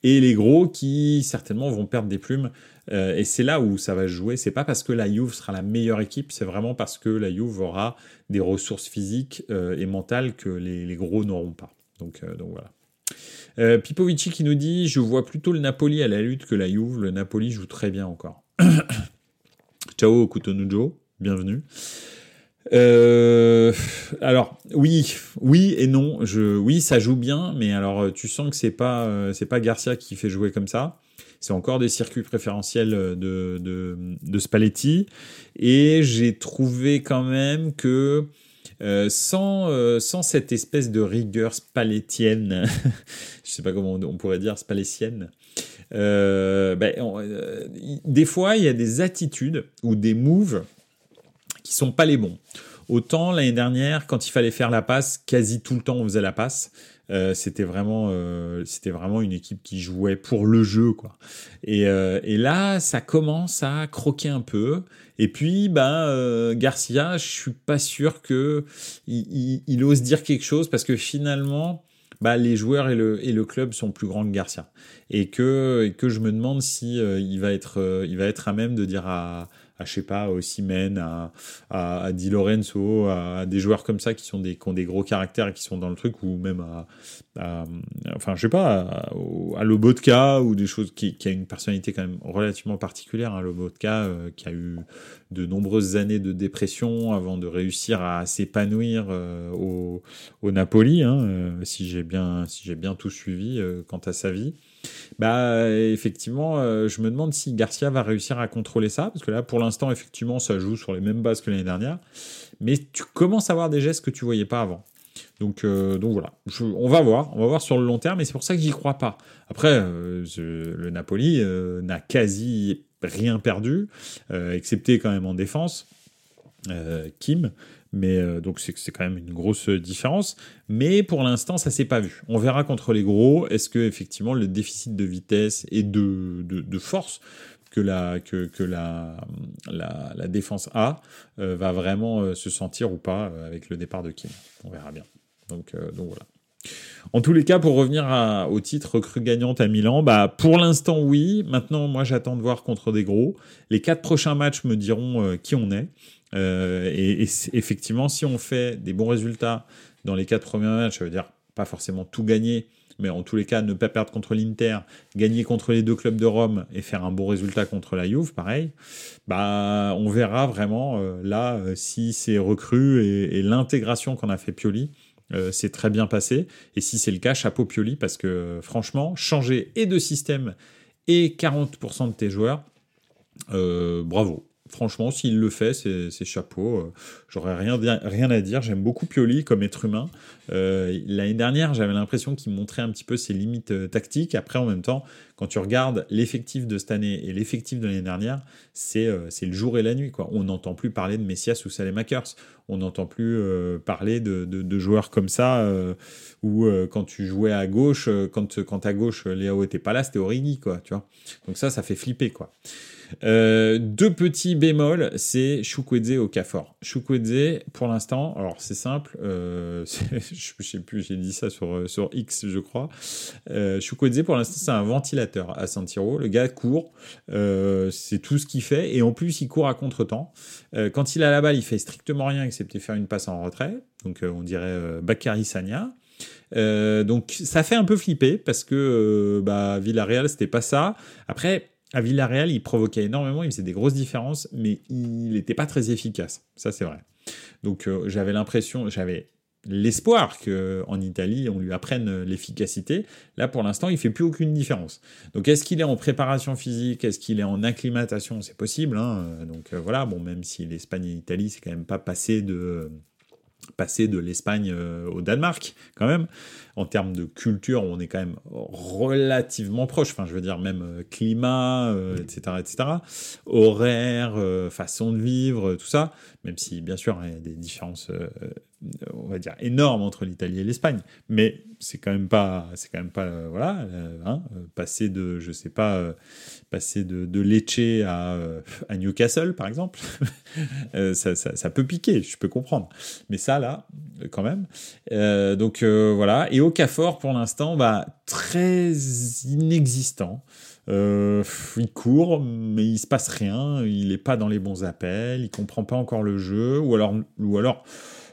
et les gros qui certainement vont perdre des plumes. Euh, et c'est là où ça va jouer. C'est pas parce que la Juve sera la meilleure équipe, c'est vraiment parce que la Juve aura des ressources physiques euh, et mentales que les, gros n'auront pas. Donc, donc voilà. Pipovici qui nous dit Je vois plutôt le Napoli à la lutte que la Juve. Le Napoli joue très bien encore. Ciao Kutonujo, bienvenue. Euh, alors oui, oui et non. Je, oui, ça joue bien, mais alors tu sens que c'est pas euh, c'est pas Garcia qui fait jouer comme ça. C'est encore des circuits préférentiels de, de, Spalletti. Et j'ai trouvé quand même que euh, sans, euh, sans cette espèce de rigueur spallettienne, je sais pas comment on, pourrait dire spallettienne, euh, ben, euh, des fois, il y a des attitudes ou des moves qui sont pas les bons. Autant l'année dernière, quand il fallait faire la passe, quasi tout le temps on faisait la passe. Euh, c'était vraiment, euh, c'était vraiment une équipe qui jouait pour le jeu, quoi. Et, euh, et là, ça commence à croquer un peu. Et puis, ben, Garcia, je suis pas sûr que il, ose dire quelque chose parce que finalement, bah, les joueurs et le, club sont plus grands que Garcia. Et que, je me demande si euh, euh, va être à même de dire à, à je sais pas, au Simen, à, à, à Di Lorenzo, à, des joueurs comme ça qui, sont des, qui ont des gros caractères et qui sont dans le truc, ou même à, enfin, je sais pas, à, Lobotka, ou des choses qui, qui a une personnalité quand même relativement particulière, hein, Lobotka, euh, qui a eu de nombreuses années de dépression avant de réussir à s'épanouir euh, au, au, Napoli, hein, euh, si j'ai bien, si j'ai bien tout suivi quant à sa vie. Bah effectivement, euh, je me demande si Garcia va réussir à contrôler ça, parce que là pour l'instant effectivement ça joue sur les mêmes bases que l'année dernière, mais tu commences à voir des gestes que tu voyais pas avant. Donc, euh, donc voilà, on va voir, on va voir sur le long terme, et c'est pour ça que j'y crois pas. Après, euh, le Napoli n'a quasi rien perdu, excepté quand même en défense. Kim, mais euh, donc c'est quand même une grosse différence. Mais pour l'instant, ça s'est pas vu. On verra contre les gros. Est-ce que effectivement le déficit de vitesse et de, force que la, défense a euh, va vraiment euh, se sentir ou pas avec le départ de Kim? On verra bien. Donc, voilà. En tous les cas, pour revenir au titre cru gagnante à Milan, bah pour l'instant oui. Maintenant, moi j'attends de voir contre des gros. Les quatre prochains matchs me diront qui on est. Euh, et, effectivement, si on fait des bons résultats dans les quatre premiers matchs, ça veut dire pas forcément tout gagner, mais en tous les cas, ne pas perdre contre l'Inter, gagner contre les deux clubs de Rome et faire un bon résultat contre la Juve, pareil, bah, on verra vraiment euh, là si c'est recrues et, l'intégration qu'on a fait Pioli. c'est très bien passé. Et si c'est le cas, chapeau Pioli, parce que franchement, changer et de système et 40% de tes joueurs, bravo franchement, s'il le fait, c'est chapeau. Euh, j'aurais rien, rien à dire. J'aime beaucoup Pioli comme être humain. Euh, l'année dernière, j'avais l'impression qu'il montrait un petit peu ses limites euh, tactiques. Après, en même temps, quand tu regardes l'effectif de cette année et l'effectif de l'année dernière, c'est le jour et la nuit. Quoi. On n'entend plus parler de Messias ou Salemakers. On n'entend plus parler de, joueurs comme ça où quand tu jouais à gauche, quand, quand à gauche, Léo était pas là, c'était Origi. Quoi, tu vois Donc ça, ça fait flipper. quoi. Euh, deux petits bémols, c'est Chukwueze au Cafor. Chukwueze, pour l'instant, alors c'est simple, euh, je sais plus, j'ai dit ça sur, sur X, je crois. Euh, pour l'instant, c'est un ventilateur à San Siro. Le gars court, euh, c'est tout ce qu'il fait, et en plus, il court à contre-temps. quand il a la balle, il fait strictement rien excepté faire une passe en retrait. Donc, on dirait Bakary Sanya. donc ça fait un peu flipper parce que bah, Villarreal c'était pas ça. Après à Villarreal, il provoquait énormément, il faisait des grosses différences, mais il n'était pas très efficace. Ça, c'est vrai. Donc, euh, j'avais l'impression, j'avais l'espoir qu'en Italie, on lui apprenne l'efficacité. Là, pour l'instant, il fait plus aucune différence. Donc, est-ce qu'il est en préparation physique? Est-ce qu'il est en acclimatation? C'est possible. Hein. Donc, euh, voilà, bon, même si l'Espagne et l'Italie, c'est quand même pas passé de passer de l'Espagne euh, au Danemark, quand même. En termes de culture, on est quand même relativement proche. Enfin, je veux dire, même euh, climat, etc., euh, etc. Horaire, façon de vivre, tout ça. Même si, bien sûr, il y a des différences on va dire énorme entre l'Italie et l'Espagne, mais c'est quand même pas, c'est quand même pas, euh, voilà, euh, hein, passer de, je sais pas, euh, passer de, de Lecce à, à Newcastle par exemple, ça, ça, peut piquer, je peux comprendre, mais ça là, quand même. donc voilà, et au Cafor pour l'instant, bah très inexistant. il court, mais il se passe rien. Il n'est pas dans les bons appels. Il comprend pas encore le jeu, ou alors, ou alors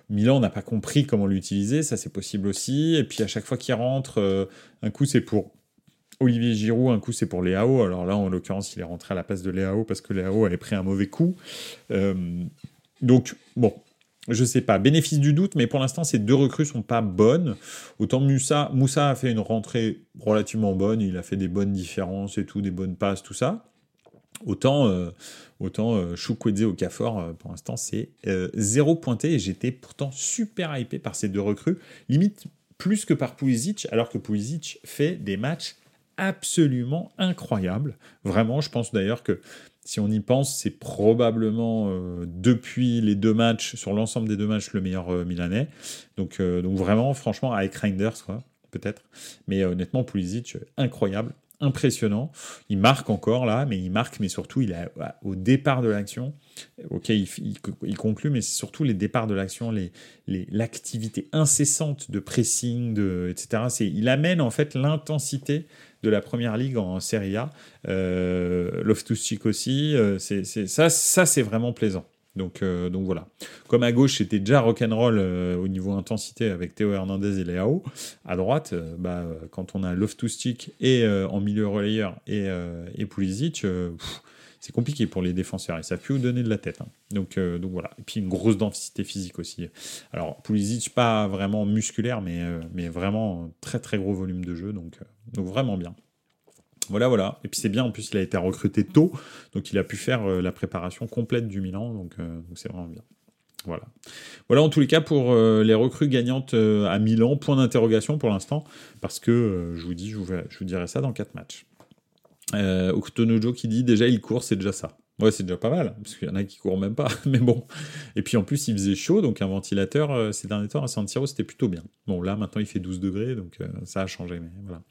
Milan n'a pas compris comment l'utiliser, ça c'est possible aussi. Et puis à chaque fois qu'il rentre, euh, un coup c'est pour Olivier Giroud, un coup c'est pour Léao. Alors là, en l'occurrence, il est rentré à la place de Léao parce que Léao avait pris un mauvais coup. Euh, donc, bon, je sais pas, bénéfice du doute, mais pour l'instant, ces deux recrues sont pas bonnes. Autant Moussa, Moussa a fait une rentrée relativement bonne, il a fait des bonnes différences et tout, des bonnes passes, tout ça. Autant, euh, autant euh, au Cafor, euh, pour l'instant, c'est euh, zéro pointé. Et j'étais pourtant super hypé par ces deux recrues, limite plus que par Pulisic, alors que Pulisic fait des matchs absolument incroyables. Vraiment, je pense d'ailleurs que si on y pense, c'est probablement depuis les deux matchs, sur l'ensemble des deux matchs, le meilleur milanais. Donc, donc vraiment, franchement, avec Reinders, peut-être. Mais honnêtement, Pulisic, incroyable impressionnant. Il marque encore là, mais il marque, mais surtout, il est au départ de l'action. Ok, il, conclut, mais c'est surtout les départs de l'action, l'activité les, incessante de pressing, de, etc. Il amène en fait l'intensité de la première ligue en Serie A. Euh, Loftus-Cheek aussi. Euh, c'est, ça, ça c'est vraiment plaisant. Donc, euh, donc voilà. Comme à gauche, c'était déjà rock'n'roll au niveau intensité avec Théo Hernandez et Léao. À droite, bah, quand on a Loftus-Cheek et en milieu relayeur et, et Pulisic, c'est compliqué pour les défenseurs et ça peut vous donner de la tête. Hein. Donc, donc voilà. Et puis une grosse densité physique aussi. Alors Pulisic, pas vraiment musculaire, mais, mais vraiment très très gros volume de jeu. Donc, donc vraiment bien. Voilà, voilà. Et puis c'est bien, en plus, il a été recruté tôt, donc il a pu faire euh, la préparation complète du Milan, donc euh, c'est vraiment bien. Voilà. Voilà en tous les cas pour euh, les recrues gagnantes à Milan, point d'interrogation pour l'instant, parce que je vous dis, je vous, je vous dirai ça dans 4 matchs. Euh, Okutonojo qui dit déjà il court, c'est déjà ça. Ouais, c'est déjà pas mal, parce qu'il y en a qui courent même pas, mais bon. Et puis en plus, il faisait chaud, donc un ventilateur ces derniers temps à San Siro, c'était plutôt bien. Bon, là maintenant il fait 12 degrés, donc ça a changé, mais voilà.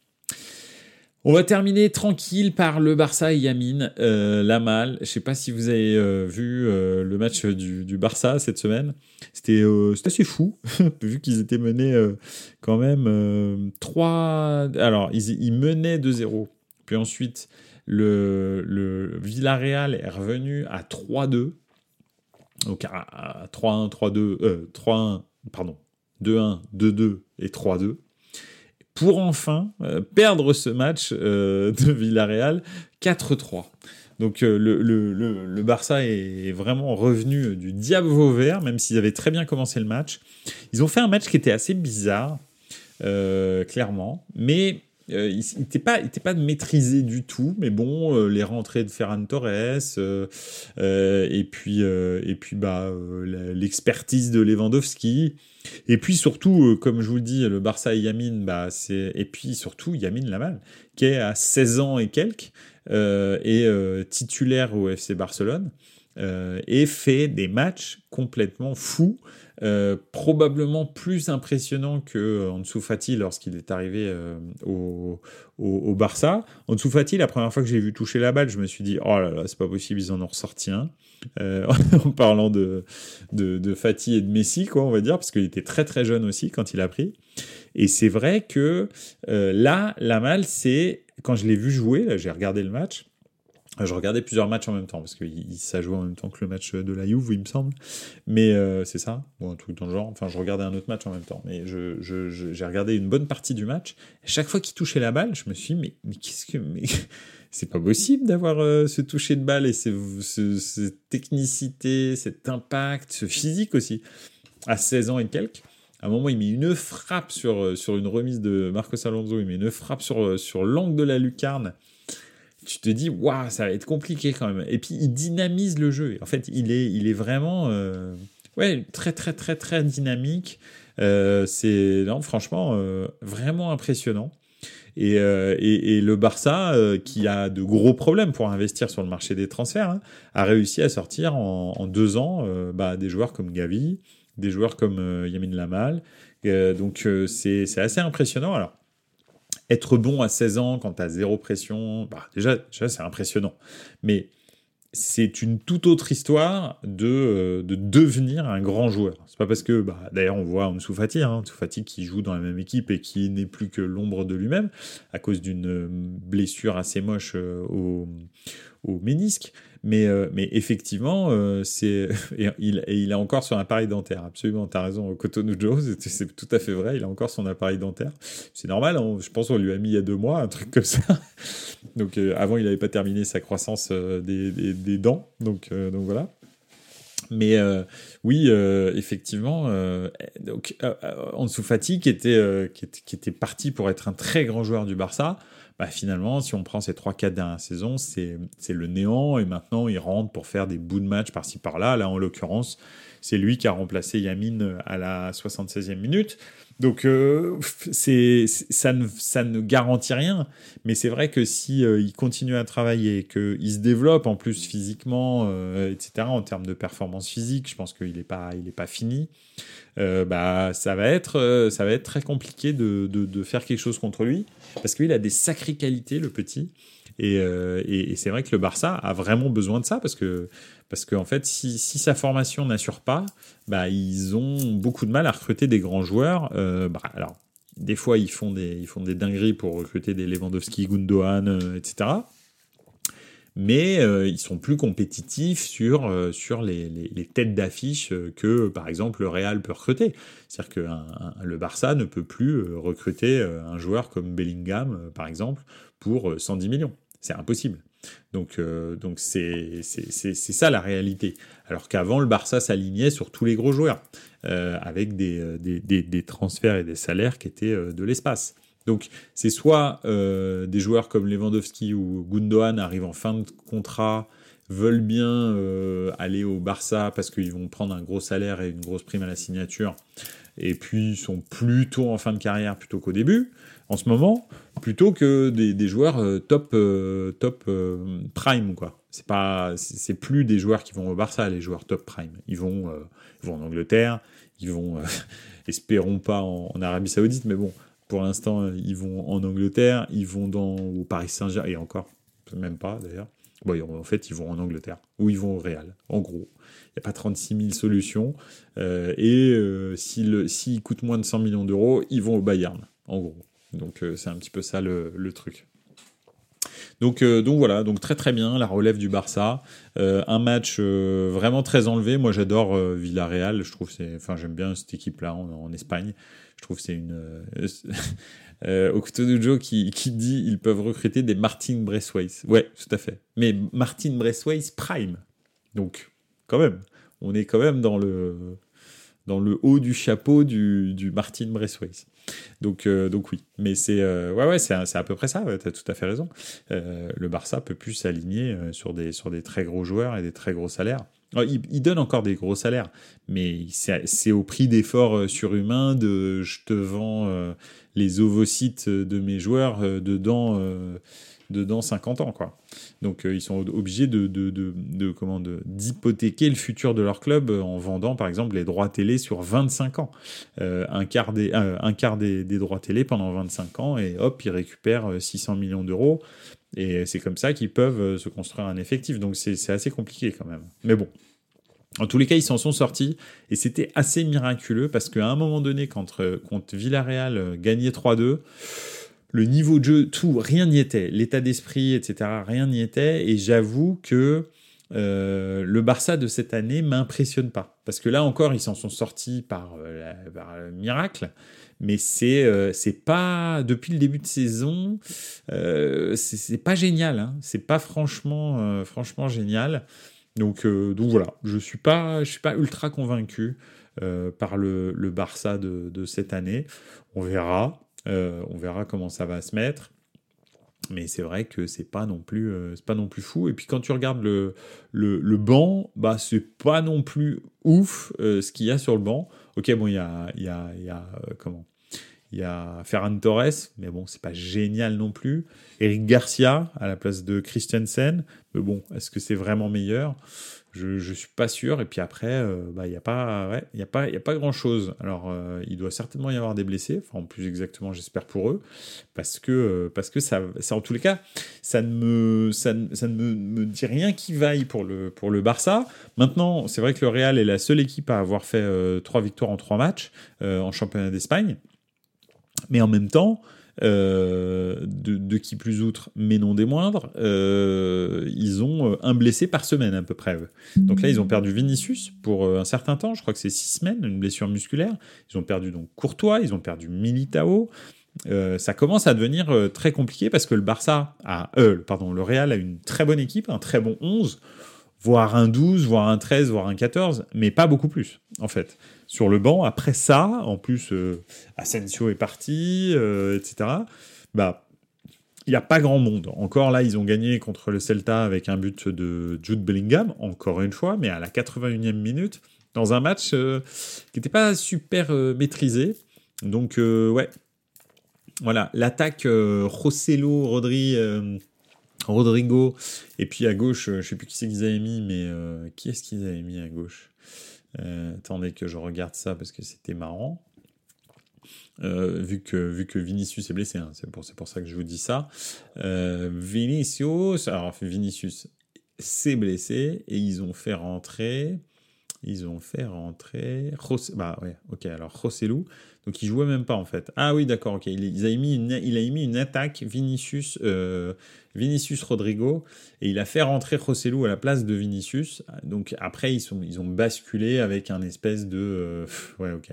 On va terminer tranquille par le Barça et Yamin, euh, la malle. Je sais pas si vous avez euh, vu euh, le match du, Barça cette semaine. C'était assez fou, vu qu'ils étaient menés quand même 3... Alors, ils, menaient 2-0. Puis ensuite, le, Villarreal est revenu à 3-2. Donc à, 3-1, 3-2... 3-1, pardon. 2-1, 2-2 et 3-2. pour enfin perdre ce match de Villarreal 4-3. Donc le, le, le, Barça est vraiment revenu du diable vauvert, même s'ils avaient très bien commencé le match. Ils ont fait un match qui était assez bizarre, clairement, mais euh, il n'était pas, était pas maîtrisé du tout, mais bon, euh, les rentrées de Ferran Torres, euh, et puis, et puis bah, l'expertise de Lewandowski, et puis surtout, comme je vous le dis, le Barça et Yamin, bah, c'est, et puis surtout Yamin Lamal, qui est à 16 ans et quelques, et titulaire au FC Barcelone, et fait des matchs complètement fous. Euh, probablement plus impressionnant que euh, Ansu Fati lorsqu'il est arrivé euh, au, au, Barça. Ansu Fati, la première fois que j'ai vu toucher la balle, je me suis dit oh là là, c'est pas possible, ils en ont ressorti un. en parlant de, de, Fati et de Messi, quoi, on va dire, parce qu'il était très très jeune aussi quand il a pris. Et c'est vrai que là, la malle, c'est quand je l'ai vu jouer, j'ai regardé le match. Je regardais plusieurs matchs en même temps, parce que ça jouait en même temps que le match de la Juve, il me semble. Mais euh, c'est ça, ou un truc dans le genre. Enfin, je regardais un autre match en même temps. Mais j'ai regardé une bonne partie du match. Chaque fois qu'il touchait la balle, je me suis dit, mais, mais qu'est-ce que. Mais... c'est pas possible d'avoir euh, ce toucher de balle et ce, cette technicité, cet impact, ce physique aussi. À 16 ans et quelques. À un moment, il met une frappe sur, euh, sur une remise de Marcos Alonso. Il met une frappe sur, sur l'angle de la lucarne tu te dis, waouh, ça va être compliqué quand même. Et puis, il dynamise le jeu. En fait, il est, il est vraiment euh, ouais, très, très, très, très dynamique. Euh, c'est, non, franchement, euh, vraiment impressionnant. Et, et, et, le Barça, qui a de gros problèmes pour investir sur le marché des transferts, hein, a réussi à sortir en, en deux ans bah, des joueurs comme Gavi, des joueurs comme Yamin Lamal. donc, c'est assez impressionnant. Alors, être bon à 16 ans quand tu as zéro pression, bah, déjà, c'est impressionnant. Mais c'est une toute autre histoire de, euh, de devenir un grand joueur. C'est pas parce que, bah, d'ailleurs, on voit Ansu hein, Fati qui joue dans la même équipe et qui n'est plus que l'ombre de lui-même à cause d'une euh, blessure assez moche euh, au, au ménisque. Mais, euh, mais effectivement, euh, c'est et il, et il est encore sur un appareil dentaire. Absolument, tu as raison. Cotonou Joe, c'est tout à fait vrai. Il a encore son appareil dentaire. C'est normal. je pense qu'on lui a mis il y a deux mois un truc comme ça. Donc euh, avant, il n'avait pas terminé sa croissance des, des, des, dents. Donc, donc voilà. Mais oui, effectivement, donc Ansu Fati qui était, qui était, qui était parti pour être un très grand joueur du Barça bah, finalement, si on prend ces 3-4 dernières saisons, c'est le néant, et maintenant il rentre pour faire des bouts de match par-ci par-là. Là, en l'occurrence, c'est lui qui a remplacé Yamin à la 76e minute. Donc, euh, c'est ça, ne, ça ne garantit rien, mais c'est vrai que si euh, il continue à travailler, qu'il se développe en plus physiquement, euh, etc., en termes de performance physique, je pense qu'il n'est pas, il est pas fini. bah, ça va être, ça va être très compliqué de, de, faire quelque chose contre lui parce qu'il a des sacrées qualités, le petit. Et, et, c'est vrai que le Barça a vraiment besoin de ça parce que, parce qu'en fait, si, sa formation n'assure pas, bah, ils ont beaucoup de mal à recruter des grands joueurs. Euh, bah, alors, des fois, ils font des, dingueries pour recruter des Lewandowski, Gundogan, euh, etc mais euh, ils sont plus compétitifs sur, euh, sur les, têtes d'affiche que, par exemple, le Real peut recruter. C'est-à-dire que le Barça ne peut plus recruter un joueur comme Bellingham, par exemple, pour 110 millions. C'est impossible. Donc, donc c'est, c'est, ça la réalité. Alors qu'avant, le Barça s'alignait sur tous les gros joueurs, avec des, des, des, des, transferts et des salaires qui étaient de l'espace. Donc c'est soit euh, des joueurs comme Lewandowski ou Gundogan arrivent en fin de contrat, veulent bien euh, aller au Barça parce qu'ils vont prendre un gros salaire et une grosse prime à la signature, et puis sont plutôt en fin de carrière plutôt qu'au début, en ce moment, plutôt que des, joueurs euh, top, top prime quoi. C'est pas, c'est plus des joueurs qui vont au Barça, les joueurs top prime. Ils vont, ils vont en Angleterre, ils vont, espérons pas en Arabie Saoudite, mais bon, pour l'instant, euh, ils vont en Angleterre, ils vont dans, au Paris Saint-Germain, et encore, même pas d'ailleurs. Bon, en fait, ils vont en Angleterre, ou ils vont au Real, en gros. N'y a pas 36 000 solutions. Euh, et euh, s'ils coûtent moins de 100 millions d'euros, ils vont au Bayern, en gros. Donc c'est un petit peu ça le, le truc. Donc, donc voilà, donc très très bien la relève du Barça. un match vraiment très enlevé. Moi j'adore Villarreal. Je trouve c'est, enfin j'aime bien cette équipe là en, Espagne. Je trouve c'est une euh, Okutonujo qui, qui dit ils peuvent recruter des Martin Braithwaite. Ouais, tout à fait. Mais Martin Braithwaite Prime. Donc, quand même, on est quand même dans le, dans le haut du chapeau du, du Martin Braithwaite. Donc, euh, donc oui, mais c'est euh, ouais, ouais, c'est à peu près ça. tu as tout à fait raison. Euh, le Barça peut plus s'aligner sur des, sur des très gros joueurs et des très gros salaires. il, il, donne encore des gros salaires, mais c'est au prix d'efforts surhumains. De je te vends les ovocytes de mes joueurs dedans, euh, dedans 50 ans. Quoi. Donc euh, ils sont obligés de, de, de, de d'hypothéquer le futur de leur club en vendant par exemple les droits télé sur 25 ans. un quart, des, un quart des, des, droits télé pendant 25 ans et hop, ils récupèrent 600 millions d'euros. Et c'est comme ça qu'ils peuvent se construire un effectif. Donc c'est assez compliqué quand même. Mais bon, en tous les cas, ils s'en sont sortis et c'était assez miraculeux parce qu'à un moment donné, quand, euh, Villarreal euh, gagnait 3-2, le niveau de jeu, tout, rien n'y était. L'état d'esprit, etc., rien n'y était. Et j'avoue que euh, le Barça de cette année m'impressionne pas. Parce que là encore, ils s'en sont sortis par, le miracle. Mais c'est c'est pas depuis le début de saison, c'est pas génial. Hein. C'est pas franchement franchement génial. Donc, euh, donc voilà, je suis pas, je suis pas ultra convaincu euh, par le, Barça de, cette année. On verra, euh, on verra comment ça va se mettre. Mais c'est vrai que c'est pas non plus, c'est pas non plus fou. Et puis quand tu regardes le, le, le banc, bah c'est pas non plus ouf ce qu'il y a sur le banc. Ok, bon, il y a, y a, a comment? Il y a Ferran Torres, mais bon, c'est pas génial non plus. Eric Garcia à la place de Christensen, mais bon, est-ce que c'est vraiment meilleur? Je, je suis pas sûr. Et puis après, euh, bah, il n'y a pas, il y a pas, il y a pas grand chose. Alors, euh, il doit certainement y avoir des blessés. Enfin, en plus exactement, j'espère pour eux, parce que, euh, parce que ça, ça, en tous les cas, ça ne me, ça, ça ne me, dit rien qui vaille pour le, pour le Barça. Maintenant, c'est vrai que le Real est la seule équipe à avoir fait trois victoires en trois matchs en championnat d'Espagne. Mais en même temps, euh, de, qui plus outre, mais non des moindres, euh, ils ont euh, un blessé par semaine à peu près. Donc là, ils ont perdu Vinicius pour un certain temps, je crois que c'est six semaines, une blessure musculaire. Ils ont perdu donc Courtois, ils ont perdu Militao. ça commence à devenir très compliqué parce que le Barça a, pardon, le Real a une très bonne équipe, un très bon 11 voire un 12, voire un 13, voire un 14, mais pas beaucoup plus, en fait. Sur le banc, après ça, en plus, euh, Asensio est parti, euh, etc., bah, il n'y a pas grand monde. Encore là, ils ont gagné contre le Celta avec un but de Jude Bellingham, encore une fois, mais à la 81e minute, dans un match euh, qui n'était pas super maîtrisé. Donc, ouais. Voilà, l'attaque Rosselló, Rodri Rodrigo. Et puis à gauche, euh, je sais plus qui c'est qu'ils avaient mis, mais euh, qui est-ce qu'ils avaient mis à gauche? Euh, Attendez que je regarde ça parce que c'était marrant. vu, que, vu que Vinicius est blessé, hein, c'est pour, pour ça que je vous dis ça. Vinicius, alors Vinicius s'est blessé et ils ont fait rentrer ils ont fait rentrer. Bah ouais, ok, alors. Donc il jouait même pas en fait. Ah oui, d'accord, ok. Il, a mis une, il a émis une attaque Vinicius, euh, Vinicius Rodrigo et il a fait rentrer Rossellou à la place de Vinicius. Donc après ils sont, ils ont basculé avec un espèce de, euh, ouais, ok.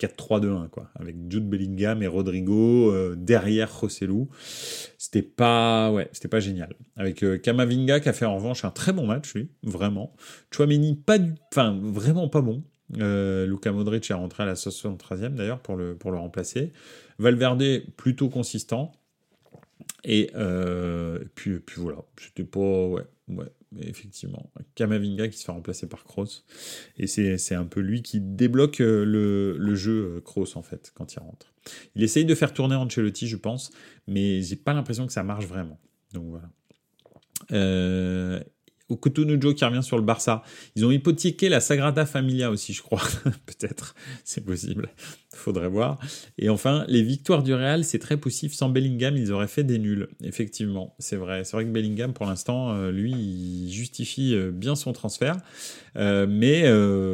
4-3-2-1, quoi, avec Jude Bellingham et Rodrigo euh, derrière Rossellou. C'était pas, ouais, c'était pas génial. Avec euh, Kamavinga qui a fait en revanche un très bon match, lui, vraiment. Chouameni, pas du, enfin, vraiment pas bon. Euh, Luka Modric est rentré à la 73e d'ailleurs pour le, pour le remplacer. Valverde, plutôt consistant. Et, puis, puis voilà, c'était pas, ouais, ouais, effectivement. Kamavinga qui se fait remplacer par Kroos. Et c'est un peu lui qui débloque euh, le, le jeu euh, Kroos, en fait, quand il rentre. Il essaye de faire tourner Ancelotti, je pense, mais j'ai pas l'impression que ça marche vraiment. Donc voilà. Euh, Cotonou qui revient sur le Barça. Ils ont hypothéqué la Sagrada Familia aussi, je crois. Peut-être, c'est possible. Faudrait voir. Et enfin, les victoires du Real, c'est très possible. Sans Bellingham, ils auraient fait des nuls. Effectivement, c'est vrai. C'est vrai que Bellingham, pour l'instant, euh, lui, il justifie euh, bien son transfert. Euh, mais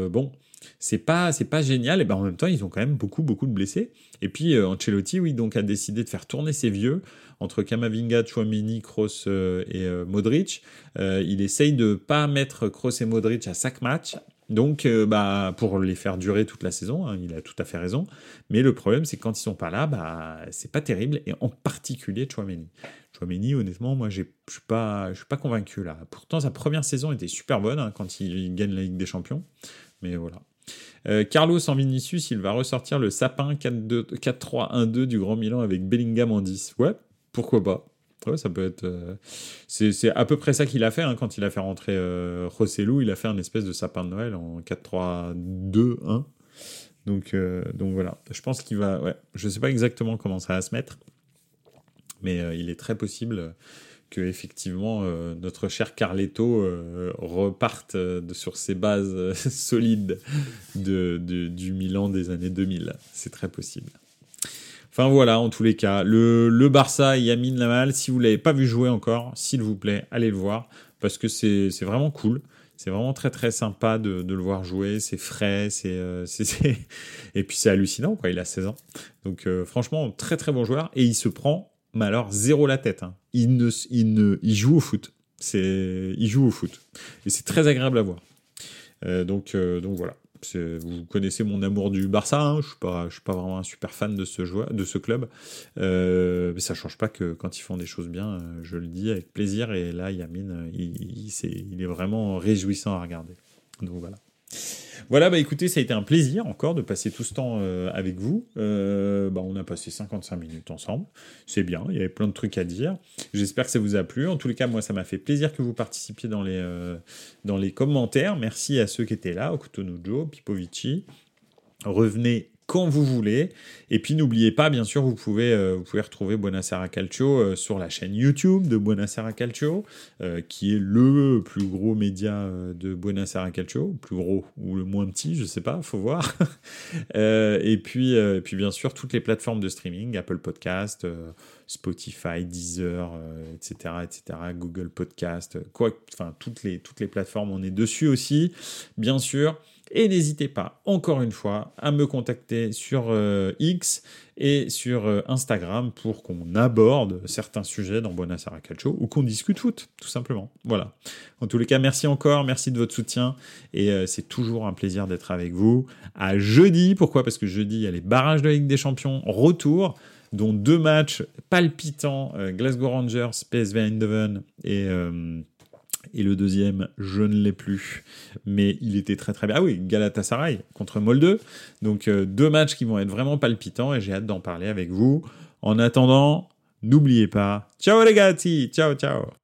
bon, c'est pas c'est pas génial et ben en même temps ils ont quand même beaucoup beaucoup de blessés et puis Ancelotti oui donc a décidé de faire tourner ses vieux entre Kamavinga, Chouameni, Kroos euh, et euh, Modric. il essaye de pas mettre Kroos et Modric à chaque match. Donc, bah, pour les faire durer toute la saison, hein, il a tout à fait raison. Mais le problème, c'est que quand ils sont pas là, bah, c'est pas terrible, et en particulier Chouameni. Chouameni, honnêtement, moi, je suis pas, je suis pas convaincu là. Pourtant, sa première saison était super bonne hein, quand il gagne la Ligue des Champions. Mais voilà. Euh, Carlos en Vinicius, il va ressortir le sapin 4-3-1-2 du Grand Milan avec Bellingham en 10. Ouais, pourquoi pas. Ça peut être. Euh, c'est à peu près ça qu'il a fait hein, quand il a fait rentrer euh, Rossellou. Il a fait un espèce de sapin de Noël en 4-3-2-1. Donc, euh, donc voilà. Je pense qu'il va. Je sais pas exactement comment ça va se mettre, mais il est très possible que effectivement euh, notre cher Carletto euh, reparte euh, sur ses bases solides de, du Milan des années 2000. C'est très possible. Voilà, en tous les cas, le, Barça, Yamin Lamal, si vous l'avez pas vu jouer encore, s'il vous plaît, allez le voir, parce que c'est vraiment cool. C'est vraiment très très sympa de, le voir jouer, c'est frais, c'est et puis c'est hallucinant il a 16 ans. Donc franchement, très très bon joueur et il se prend mais alors zéro la tête. Hein. Il, ne, ne, joue au foot. Il joue au foot. Et c'est très agréable à voir. Euh, euh, donc voilà. Vous connaissez mon amour du Barça. Hein. Je suis suis pas vraiment un super fan de ce joueur, de ce club. Euh, mais ça change pas que quand ils font des choses bien, euh, je le dis avec plaisir. Et là, Yamin, il, il, il est vraiment réjouissant à regarder. Donc voilà. Voilà, bah écoutez, ça a été un plaisir encore de passer tout ce temps euh, avec vous. Euh, bah, on a passé 55 minutes ensemble. C'est bien, il y avait plein de trucs à dire. J'espère que ça vous a plu. En tous les cas, moi, ça m'a fait plaisir que vous participiez dans les, euh, commentaires. Merci à ceux qui étaient là, Okutonujo, Pipovici. Revenez quand vous voulez. Et puis n'oubliez pas, bien sûr, vous pouvez, euh, vous pouvez retrouver Buonasera Calcio euh, sur la chaîne YouTube de Buonasera Calcio, euh, qui est le plus gros média de Buonasera Calcio, plus gros ou le moins petit, je sais pas, faut voir. et puis, et puis bien sûr, toutes les plateformes de streaming, Apple Podcast. Spotify, Deezer, etc., etc., Google Podcast, quoi, enfin toutes les toutes les plateformes, on est dessus aussi, bien sûr. Et n'hésitez pas, encore une fois, à me contacter sur euh, X et sur euh, Instagram pour qu'on aborde certains sujets dans Buonasera Calcio ou qu'on discute foot, tout simplement. Voilà. En tous les cas, merci encore, merci de votre soutien et euh, c'est toujours un plaisir d'être avec vous. À jeudi, pourquoi? Parce que jeudi, il y a les barrages de la Ligue des Champions retour dont deux matchs palpitants, Glasgow Rangers, PSV Eindhoven et et le deuxième, je ne l'ai plus, mais il était très très bien. Ah oui, Galatasaray contre Molde. Donc euh, deux matchs qui vont être vraiment palpitants et j'ai hâte d'en parler avec vous. En attendant, n'oubliez pas. Ciao les gars, ciao ciao.